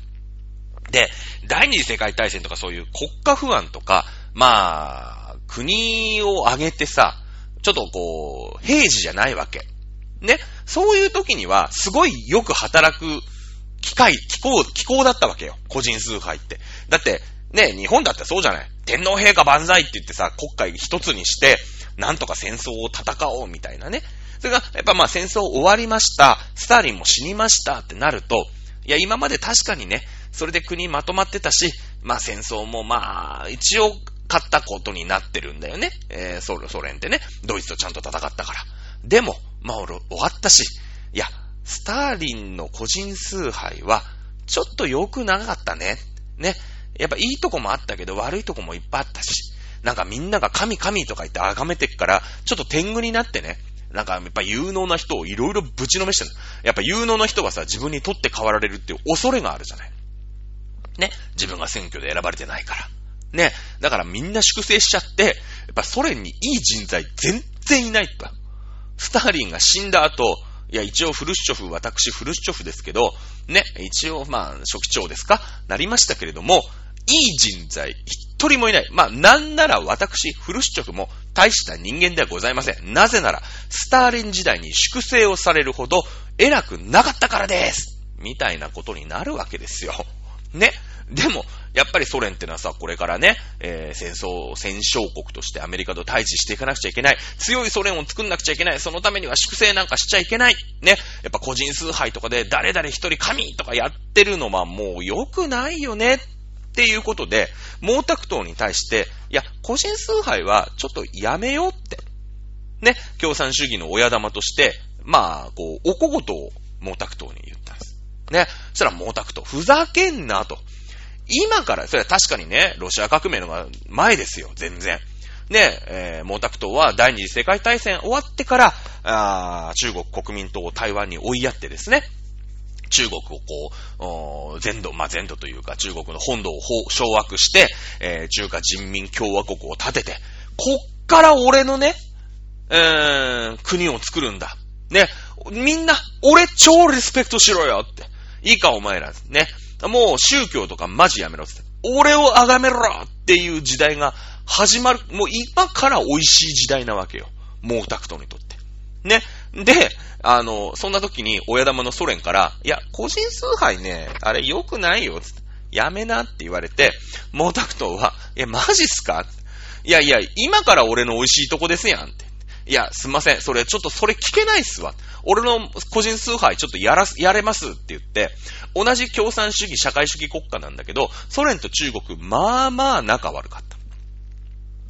で、第二次世界大戦とかそういう国家不安とか、まあ、国を挙げてさ、ちょっとこう、平時じゃないわけ。ね？そういう時には、すごいよく働く機会、気候、気候だったわけよ。個人崇拝って。だって、ね、日本だってそうじゃない？天皇陛下万歳って言ってさ、国会一つにして、なんとか戦争を戦おうみたいなね。それが、やっぱまあ戦争終わりました。スターリンも死にましたってなると、いや、今まで確かにね、それで国まとまってたし、まあ戦争もまあ、一応勝ったことになってるんだよね。えー、ソソ連ってね、ドイツとちゃんと戦ったから。でも、まあ終わったし、いや、スターリンの個人崇拝は、ちょっと良くなかったね。ね。やっぱいいとこもあったけど、悪いとこもいっぱいあったし。なんかみんなが神神とか言って崇めてっから、ちょっと天狗になってね。なんかやっぱ有能な人をいろいろぶちのめしてる。やっぱ有能な人はさ、自分に取って代わられるっていう恐れがあるじゃない。ね。自分が選挙で選ばれてないから。ね。だからみんな粛清しちゃって、やっぱソ連にいい人材全然いないと。スターリンが死んだ後、いや、一応フルシチョフ、私フルシチョフですけど、ね、一応まあ、初期長ですか？なりましたけれども、いい人材、一人もいない。まあ、なんなら私、フルシチョフも大した人間ではございません。なぜなら、スターリン時代に粛清をされるほど偉くなかったからですみたいなことになるわけですよ。ね。でも、やっぱりソ連ってのはさ、これからね、えー、戦争、戦勝国としてアメリカと対峙していかなくちゃいけない。強いソ連を作んなくちゃいけない。そのためには粛清なんかしちゃいけない。ね。やっぱ個人崇拝とかで誰々一人神とかやってるのはもう良くないよね。っていうことで、毛沢東に対して、いや、個人崇拝はちょっとやめようって。ね。共産主義の親玉として、まあ、こう、おこごとを毛沢東に言ったんです。ね。そしたら毛沢東、ふざけんなと。今から、それは確かにね、ロシア革命のが前ですよ、全然。ね、えー、毛沢東は第二次世界大戦終わってから、あ中国国民党を台湾に追いやってですね、中国をこう、全土、まあ、全土というか中国の本土を掌握して、えー、中華人民共和国を立てて、こっから俺のね、えー、国を作るんだ。ね、みんな、俺超リスペクトしろよって。いいかお前ら。ね。もう宗教とかマジやめろって。俺を崇めろっていう時代が始まる。もう今から美味しい時代なわけよ。毛沢東にとって。ね。で、あの、そんな時に親玉のソ連から、いや、個人崇拝ね、あれ良くないよ、って。やめなって言われて、毛沢東は、いや、マジっすかいやいや、今から俺の美味しいとこですやんって。いや、すんません。それ、ちょっとそれ聞けないっすわ。俺の個人崇拝ちょっとやらす、やれますって言って、同じ共産主義、社会主義国家なんだけど、ソ連と中国、まあまあ仲悪かった。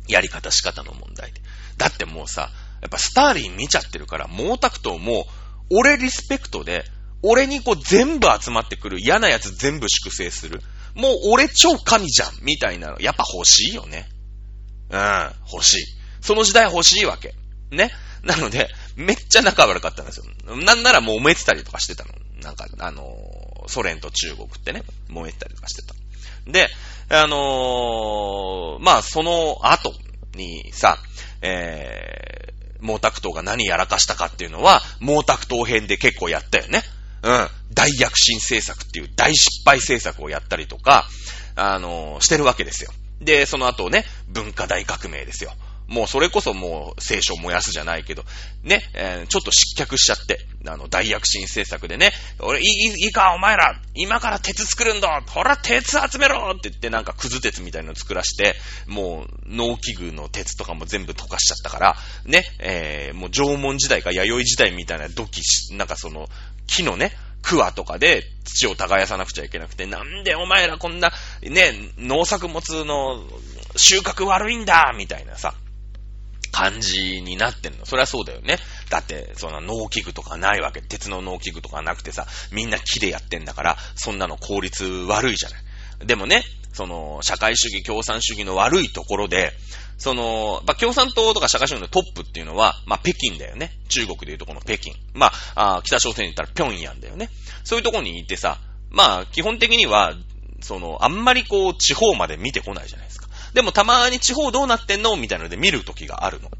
やり方仕方の問題で。だってもうさ、やっぱスターリン見ちゃってるから、毛沢東も、俺リスペクトで、俺にこう全部集まってくる嫌なやつ全部粛清する。もう俺超神じゃんみたいなの、やっぱ欲しいよね。うん、欲しい。その時代欲しいわけ。ね。なので、めっちゃ仲悪かったんですよ。なんならもう揉めてたりとかしてたの。なんか、あのー、ソ連と中国ってね、揉めてたりとかしてた。で、あのー、まあ、その後にさ、えー、毛沢東が何やらかしたかっていうのは、毛沢東編で結構やったよね。うん。大躍進政策っていう大失敗政策をやったりとか、あのー、してるわけですよ。で、その後ね、文化大革命ですよ。もうそれこそもう聖書燃やすじゃないけど、ね、えー、ちょっと失脚しちゃって、あの、大躍進政策でね、俺、いい、いいか、お前ら、今から鉄作るんだほら、鉄集めろって言ってなんかくず鉄みたいなの作らして、もう、農機具の鉄とかも全部溶かしちゃったから、ね、えー、もう縄文時代か弥生時代みたいな土器、なんかその、木のね、桑とかで土を耕さなくちゃいけなくて、なんでお前らこんな、ね、農作物の収穫悪いんだみたいなさ、感じになってんの。そりゃそうだよね。だって、その農機具とかないわけ。鉄の農機具とかなくてさ、みんな木でやってんだから、そんなの効率悪いじゃない。でもね、その、社会主義、共産主義の悪いところで、その、まあ、共産党とか社会主義のトップっていうのは、まあ、北京だよね。中国でいうとこの北京。まあ、あ北朝鮮に言ったら平壌だよね。そういうとこにいてさ、まあ、基本的には、その、あんまりこう、地方まで見てこないじゃないですか。でもたまに地方どうなってんの？みたいなので見る時があるの。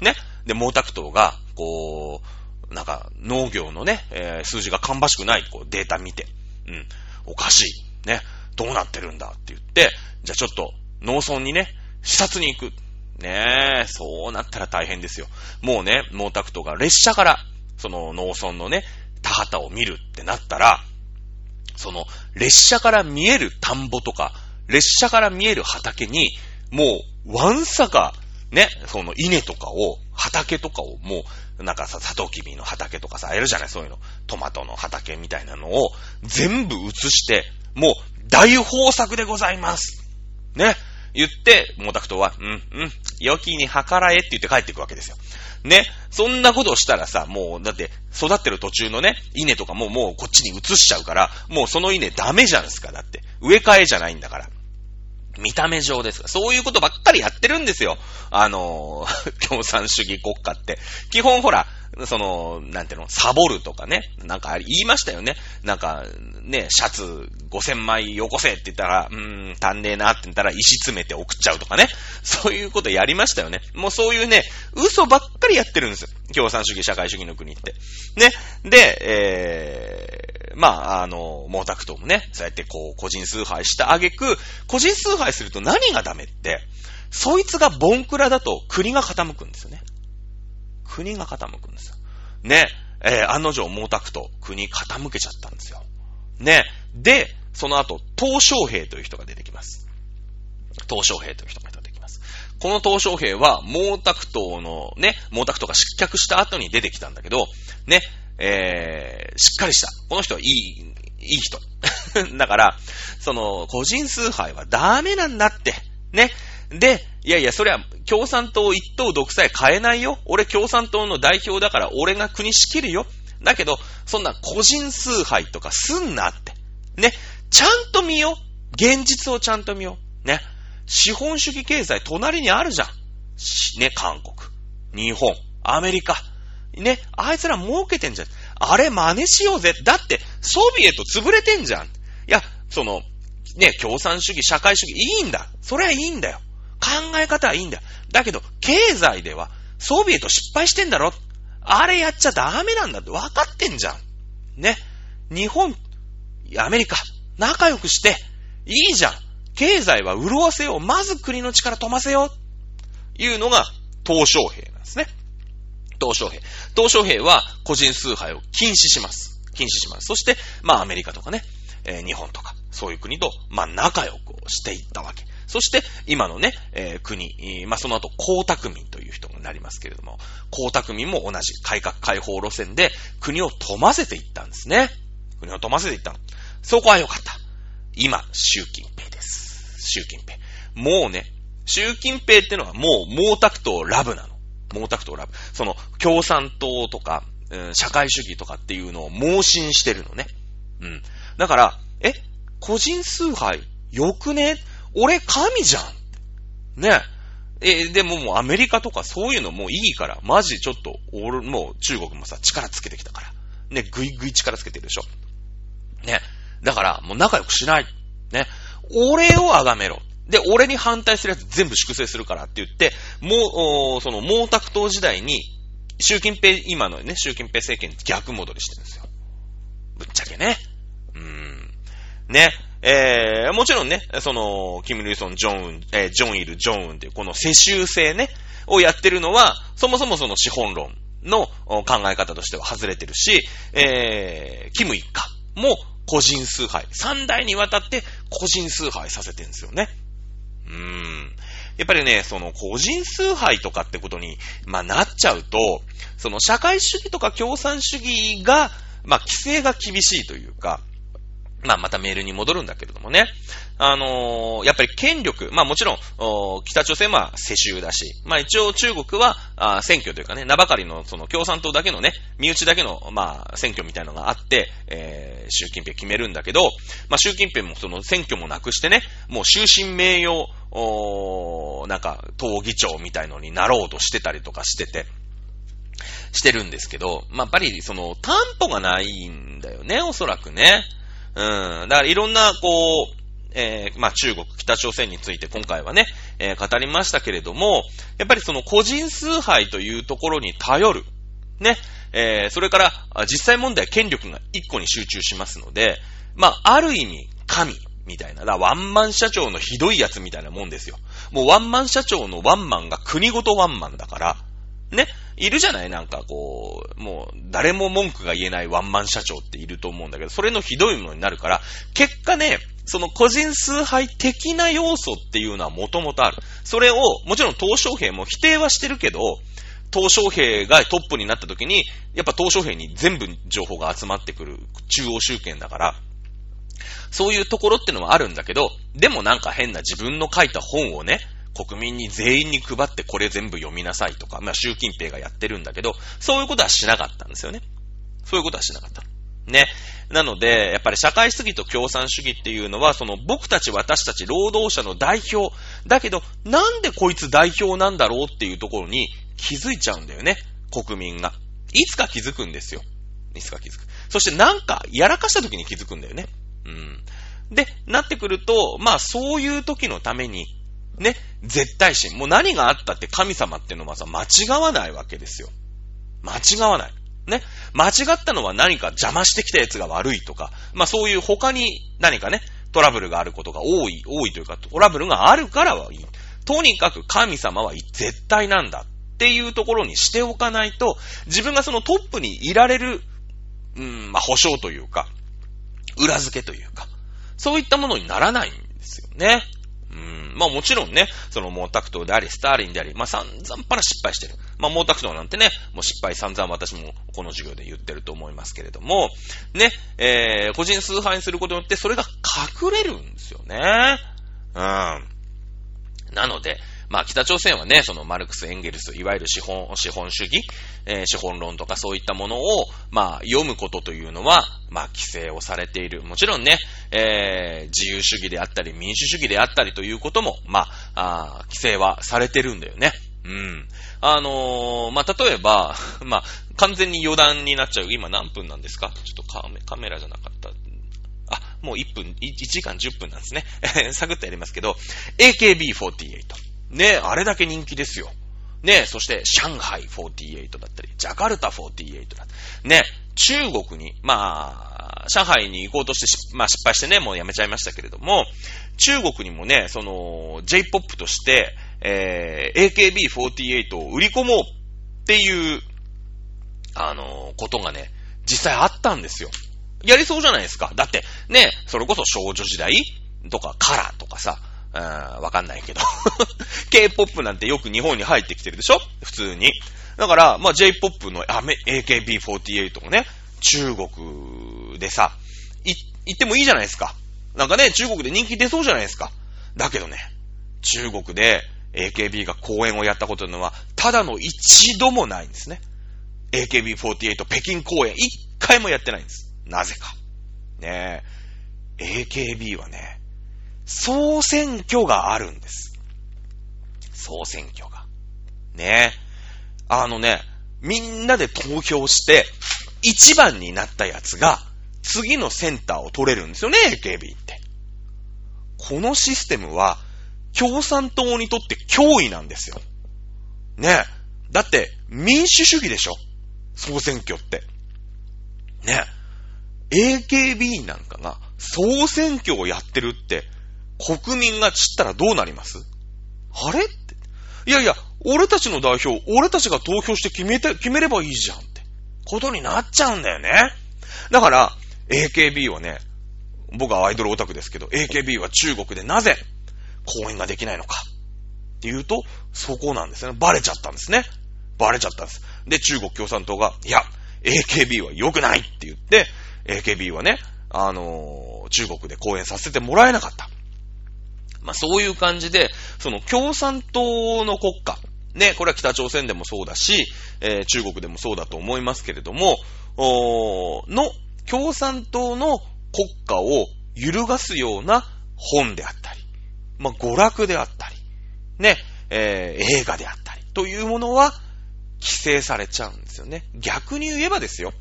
ね？で、毛沢東が、こう、なんか、農業のね、えー、数字が芳しくない、こう、データ見て、うん、おかしい。ね？どうなってるんだって言って、じゃあちょっと、農村にね、視察に行く。ね？え、そうなったら大変ですよ。もうね、毛沢東が列車から、その農村のね、田畑を見るってなったら、その、列車から見える田んぼとか、列車から見える畑に、もう、わんさか、ね、その稲とかを、畑とかをもう、なんかさ、サトキビの畑とかさ、やるじゃない？そういうの。トマトの畑みたいなのを、全部映して、もう、大豊作でございます。ね。言って、毛沢東は、うん、うん、良きに計らえって言って帰っていくわけですよ。ね。そんなことをしたらさ、もう、だって、育ってる途中のね、稲とかももうこっちに移しちゃうから、もうその稲ダメじゃんすか、だって。植え替えじゃないんだから。見た目上です、そういうことばっかりやってるんですよ。あの 共産主義国家って。基本ほら、その、なんていうの、サボるとかね。なんか言いましたよね。なんか、ね、シャツ5000枚よこせって言ったら、うーん、足んねえなって言ったら石詰めて送っちゃうとかね。そういうことやりましたよね。もうそういうね、嘘ばっかりやってるんですよ。共産主義、社会主義の国って。ね。で、えー、まあ、あの、毛沢東もね、そうやってこう、個人崇拝した挙句、個人崇拝すると何がダメって、そいつがボンクラだと国が傾くんですよね。国が傾くんですよ。ね。えー、案の定毛沢東、国傾けちゃったんですよ。ね。で、その後、東小平という人が出てきます。東小平という人が出てきます。この東小平は、毛沢東のね、毛沢東が失脚した後に出てきたんだけど、ね、えー、しっかりした。この人はいい、いい人。だから、その、個人崇拝はダメなんだって。ね。で、いやいや、それは共産党一党独裁変えないよ。俺共産党の代表だから俺が国仕切るよ。だけど、そんな個人崇拝とかすんなって。ね。ちゃんと見よ。現実をちゃんと見よ。ね。資本主義経済隣にあるじゃん。ね、韓国、日本、アメリカ。ね、あいつら儲けてんじゃん。あれ真似しようぜ。だって、ソビエト潰れてんじゃん。いや、その、ね、共産主義、社会主義、いいんだ。それはいいんだよ。考え方はいいんだ。だけど、経済では、ソビエト失敗してんだろ。あれやっちゃダメなんだって分かってんじゃん。ね。日本、アメリカ、仲良くして、いいじゃん。経済は潤わせよう。まず国の力止ませよう。いうのが、東小平なんですね。東小平。東小平は個人崇拝を禁止します。禁止します。そして、まあアメリカとかね、えー、日本とか、そういう国と、まあ仲良くしていったわけ。そして、今のね、えー、国、まあ、その後、江沢民という人になりますけれども、江沢民も同じ改革開放路線で国を富ませていったんですね。国を富ませていったの。そこは良かった。今、習近平です。習近平。もうね、習近平ってのはもう毛沢東ラブなの。毛沢東ラブ。その、共産党とか、うん、社会主義とかっていうのを盲信してるのね。うん。だから、え？個人崇拝？よくね？俺神じゃん。ね？え、でももうアメリカとかそういうのもういいから、マジちょっと、俺もう中国もさ、力つけてきたから。ね、ぐいぐい力つけてるでしょ。ね？だから、もう仲良くしない。ね？俺を崇めろ。で、俺に反対するやつ全部粛清するからって言って、もう、その毛沢東時代に、習近平、今のね、習近平政権逆戻りしてるんですよ。ぶっちゃけね。うーん。ね。えー、もちろんね、その、キム・ルイソン、ジョンウン、えー、ジョンイル、ジョンウンっていうこの世襲制ね、をやってるのは、そもそもその資本論の考え方としては外れてるし、えー、キム一家も個人崇拝。三代にわたって個人崇拝させてるんですよね。うん。やっぱりね、その個人崇拝とかってことに、まあ、なっちゃうと、その社会主義とか共産主義が、まあ、規制が厳しいというか、まあ、またメールに戻るんだけれどもね。あのー、やっぱり権力、まあもちろん、北朝鮮は世襲だし、まあ一応中国は、あ選挙というかね、名ばかりのその共産党だけのね、身内だけの、まあ選挙みたいなのがあって、えー、習近平決めるんだけど、まあ習近平もその選挙もなくしてね、もう終身名誉、おーなんか、党議長みたいのになろうとしてたりとかしてて、してるんですけど、まあやっぱりその担保がないんだよね、おそらくね。うん。だからいろんな、こう、えー、まあ中国、北朝鮮について今回はね、えー、語りましたけれども、やっぱりその個人崇拝というところに頼る。ね。えー、それから、実際問題権力が一個に集中しますので、まあ、ある意味、神、みたいな。だワンマン社長のひどいやつみたいなもんですよ。もうワンマン社長のワンマンが国ごとワンマンだから、ね？いるじゃない？なんかこう、もう誰も文句が言えないワンマン社長っていると思うんだけど、それのひどいものになるから、結果ね、その個人崇拝的な要素っていうのはもともとある。それを、もちろん東小平も否定はしてるけど、東小平がトップになった時に、やっぱ東小平に全部情報が集まってくる中央集権だから、そういうところってのはあるんだけど、でもなんか変な自分の書いた本をね、国民に全員に配ってこれ全部読みなさいとか、まあ習近平がやってるんだけど、そういうことはしなかったんですよね。そういうことはしなかった。ね。なので、やっぱり社会主義と共産主義っていうのは、その僕たち私たち労働者の代表。だけど、なんでこいつ代表なんだろうっていうところに気づいちゃうんだよね。国民が。いつか気づくんですよ。いつか気づく。そしてなんかやらかした時に気づくんだよね。うん。で、なってくると、まあそういう時のために、ね、絶対心。もう何があったって神様っていうのはさ、間違わないわけですよ。間違わない。ね。間違ったのは何か邪魔してきたやつが悪いとか、まあそういう他に何かね、トラブルがあることが多い、多いというか、トラブルがあるからはいい。とにかく神様は絶対なんだっていうところにしておかないと、自分がそのトップにいられる、うん、まあ保証というか、裏付けというか、そういったものにならないんですよね。うん、まあもちろんね、その毛沢東であり、スターリンであり、まあ散々パラ失敗してる。まあ毛沢東なんてね、もう失敗散々私もこの授業で言ってると思いますけれども、ね、えー、個人崇拝することによってそれが隠れるんですよね。うん。なので、まあ北朝鮮はね、そのマルクス・エンゲルス、いわゆる資本、資本主義、えー、資本論とかそういったものを、まあ読むことというのは、まあ規制をされている。もちろんね、えー、自由主義であったり民主主義であったりということも、まあ、あ規制はされてるんだよね。うん。あのー、まあ、例えば、まあ、完全に余談になっちゃう。今何分なんですか？ちょっとカメカメラじゃなかった。あ、もう1分、1時間10分なんですね。サクッとやりますけど、AKB48。ね、あれだけ人気ですよ。ね、そして、上海48だったり、ジャカルタ48だったりね、中国に、まあ、上海に行こうとして、まあ失敗してね、もうやめちゃいましたけれども、中国にもね、その、J-POP として、えー、AKB48 を売り込もうっていう、あのー、ことがね、実際あったんですよ。やりそうじゃないですか。だって、ね、それこそ少女時代とかカラーとかさ、うん、わかんないけど。K-POP なんてよく日本に入ってきてるでしょ？普通に。だから、まあ、J-POP の AKB48 もね、中国でさ、い、行ってもいいじゃないですか。なんかね、中国で人気出そうじゃないですか。だけどね、中国で AKB が公演をやったことのは、ただの一度もないんですね。AKB48 北京公演一回もやってないんです。なぜか。ねえ、AKB はね、総選挙があるんです。総選挙が。ねえ。あのね、みんなで投票して、一番になったやつが、次のセンターを取れるんですよね、AKB って。このシステムは、共産党にとって脅威なんですよ。ねえ。だって、民主主義でしょ？総選挙って。ねえ。AKB なんかが総選挙をやってるって、国民が散ったらどうなります？あれ？って。いやいや、俺たちの代表、俺たちが投票して決めて、決めればいいじゃんって、ことになっちゃうんだよね。だから、AKB はね、僕はアイドルオタクですけど、AKB は中国でなぜ公演ができないのか。っていうと、そこなんですね。バレちゃったんですね。バレちゃったんです。で、中国共産党が、いや、AKB は良くないって言って、AKB はね、あのー、中国で公演させてもらえなかった。まあ、そういう感じで、その共産党の国家、ね、これは北朝鮮でもそうだし、えー、中国でもそうだと思いますけれども、の、共産党の国家を揺るがすような本であったり、まあ、娯楽であったり、ね、えー、映画であったり、というものは、規制されちゃうんですよね。逆に言えばですよ。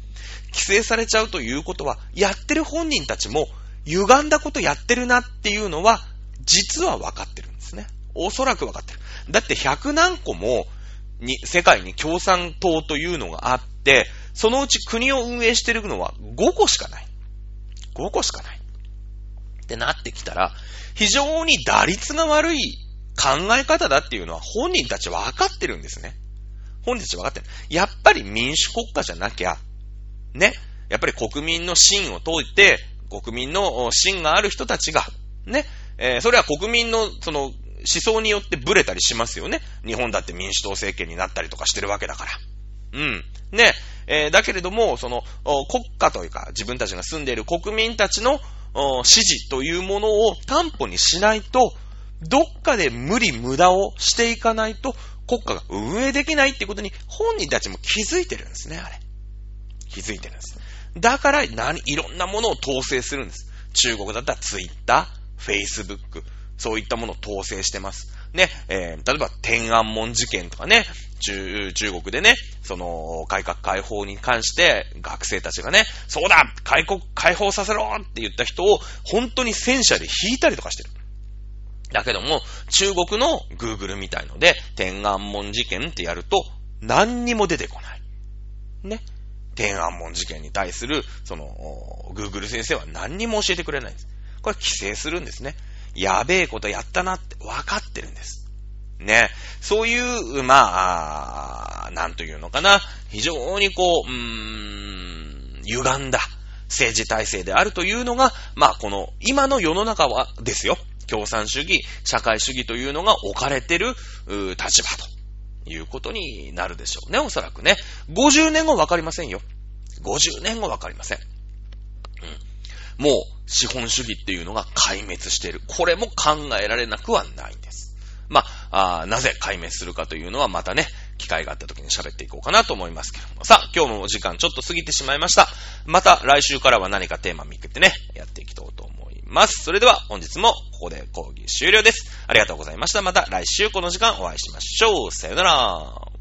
規制されちゃうということは、やってる本人たちも、歪んだことやってるなっていうのは、実は分かってるんですね。おそらく分かってる。だって100何個も、に、世界に共産党というのがあって、そのうち国を運営してるのは5個しかない。5個しかない。ってなってきたら、非常に打率が悪い考え方だっていうのは本人たち分かってるんですね。本人たち分かってる。やっぱり民主国家じゃなきゃ、ね、やっぱり国民の芯を問いて、国民の芯がある人たちが、ね、えー、それは国民の、その、思想によってブレたりしますよね。日本だって民主党政権になったりとかしてるわけだから。うん。ね。えー、だけれども、その、国家というか、自分たちが住んでいる国民たちの支持というものを担保にしないと、どっかで無理無駄をしていかないと、国家が運営できないってことに本人たちも気づいてるんですね、あれ。気づいてるんです。だから、何、いろんなものを統制するんです。中国だったらツイッター、フェイスブック、そういったものを統制してます。ね、えー、例えば天安門事件とかね、中、中国でね、その、改革開放に関して学生たちがね、そうだ開国、解放させろって言った人を本当に戦車で引いたりとかしてる。だけども、中国の Google みたいので、天安門事件ってやると、何にも出てこない。ね。天安門事件に対する、その、Google 先生は何にも教えてくれないんです。これ規制するんですね。やべえことやったなって分かってるんです。ね。そういう、まあ、なんというのかな。非常にこう、うーん、歪んだ政治体制であるというのが、まあ、この、今の世の中はですよ。共産主義、社会主義というのが置かれてる、立場ということになるでしょうね、おそらくね。50年後わかりませんよ。50年後わかりません。もう、資本主義っていうのが壊滅している。これも考えられなくはないんです。まあ、あなぜ解明するかというのはまたね、機会があった時に喋っていこうかなと思いますけども。さあ、今日もお時間ちょっと過ぎてしまいました。また来週からは何かテーマ見つけてね、やっていきたいと思います。それでは本日もここで講義終了です。ありがとうございました。また来週この時間お会いしましょう。さよなら。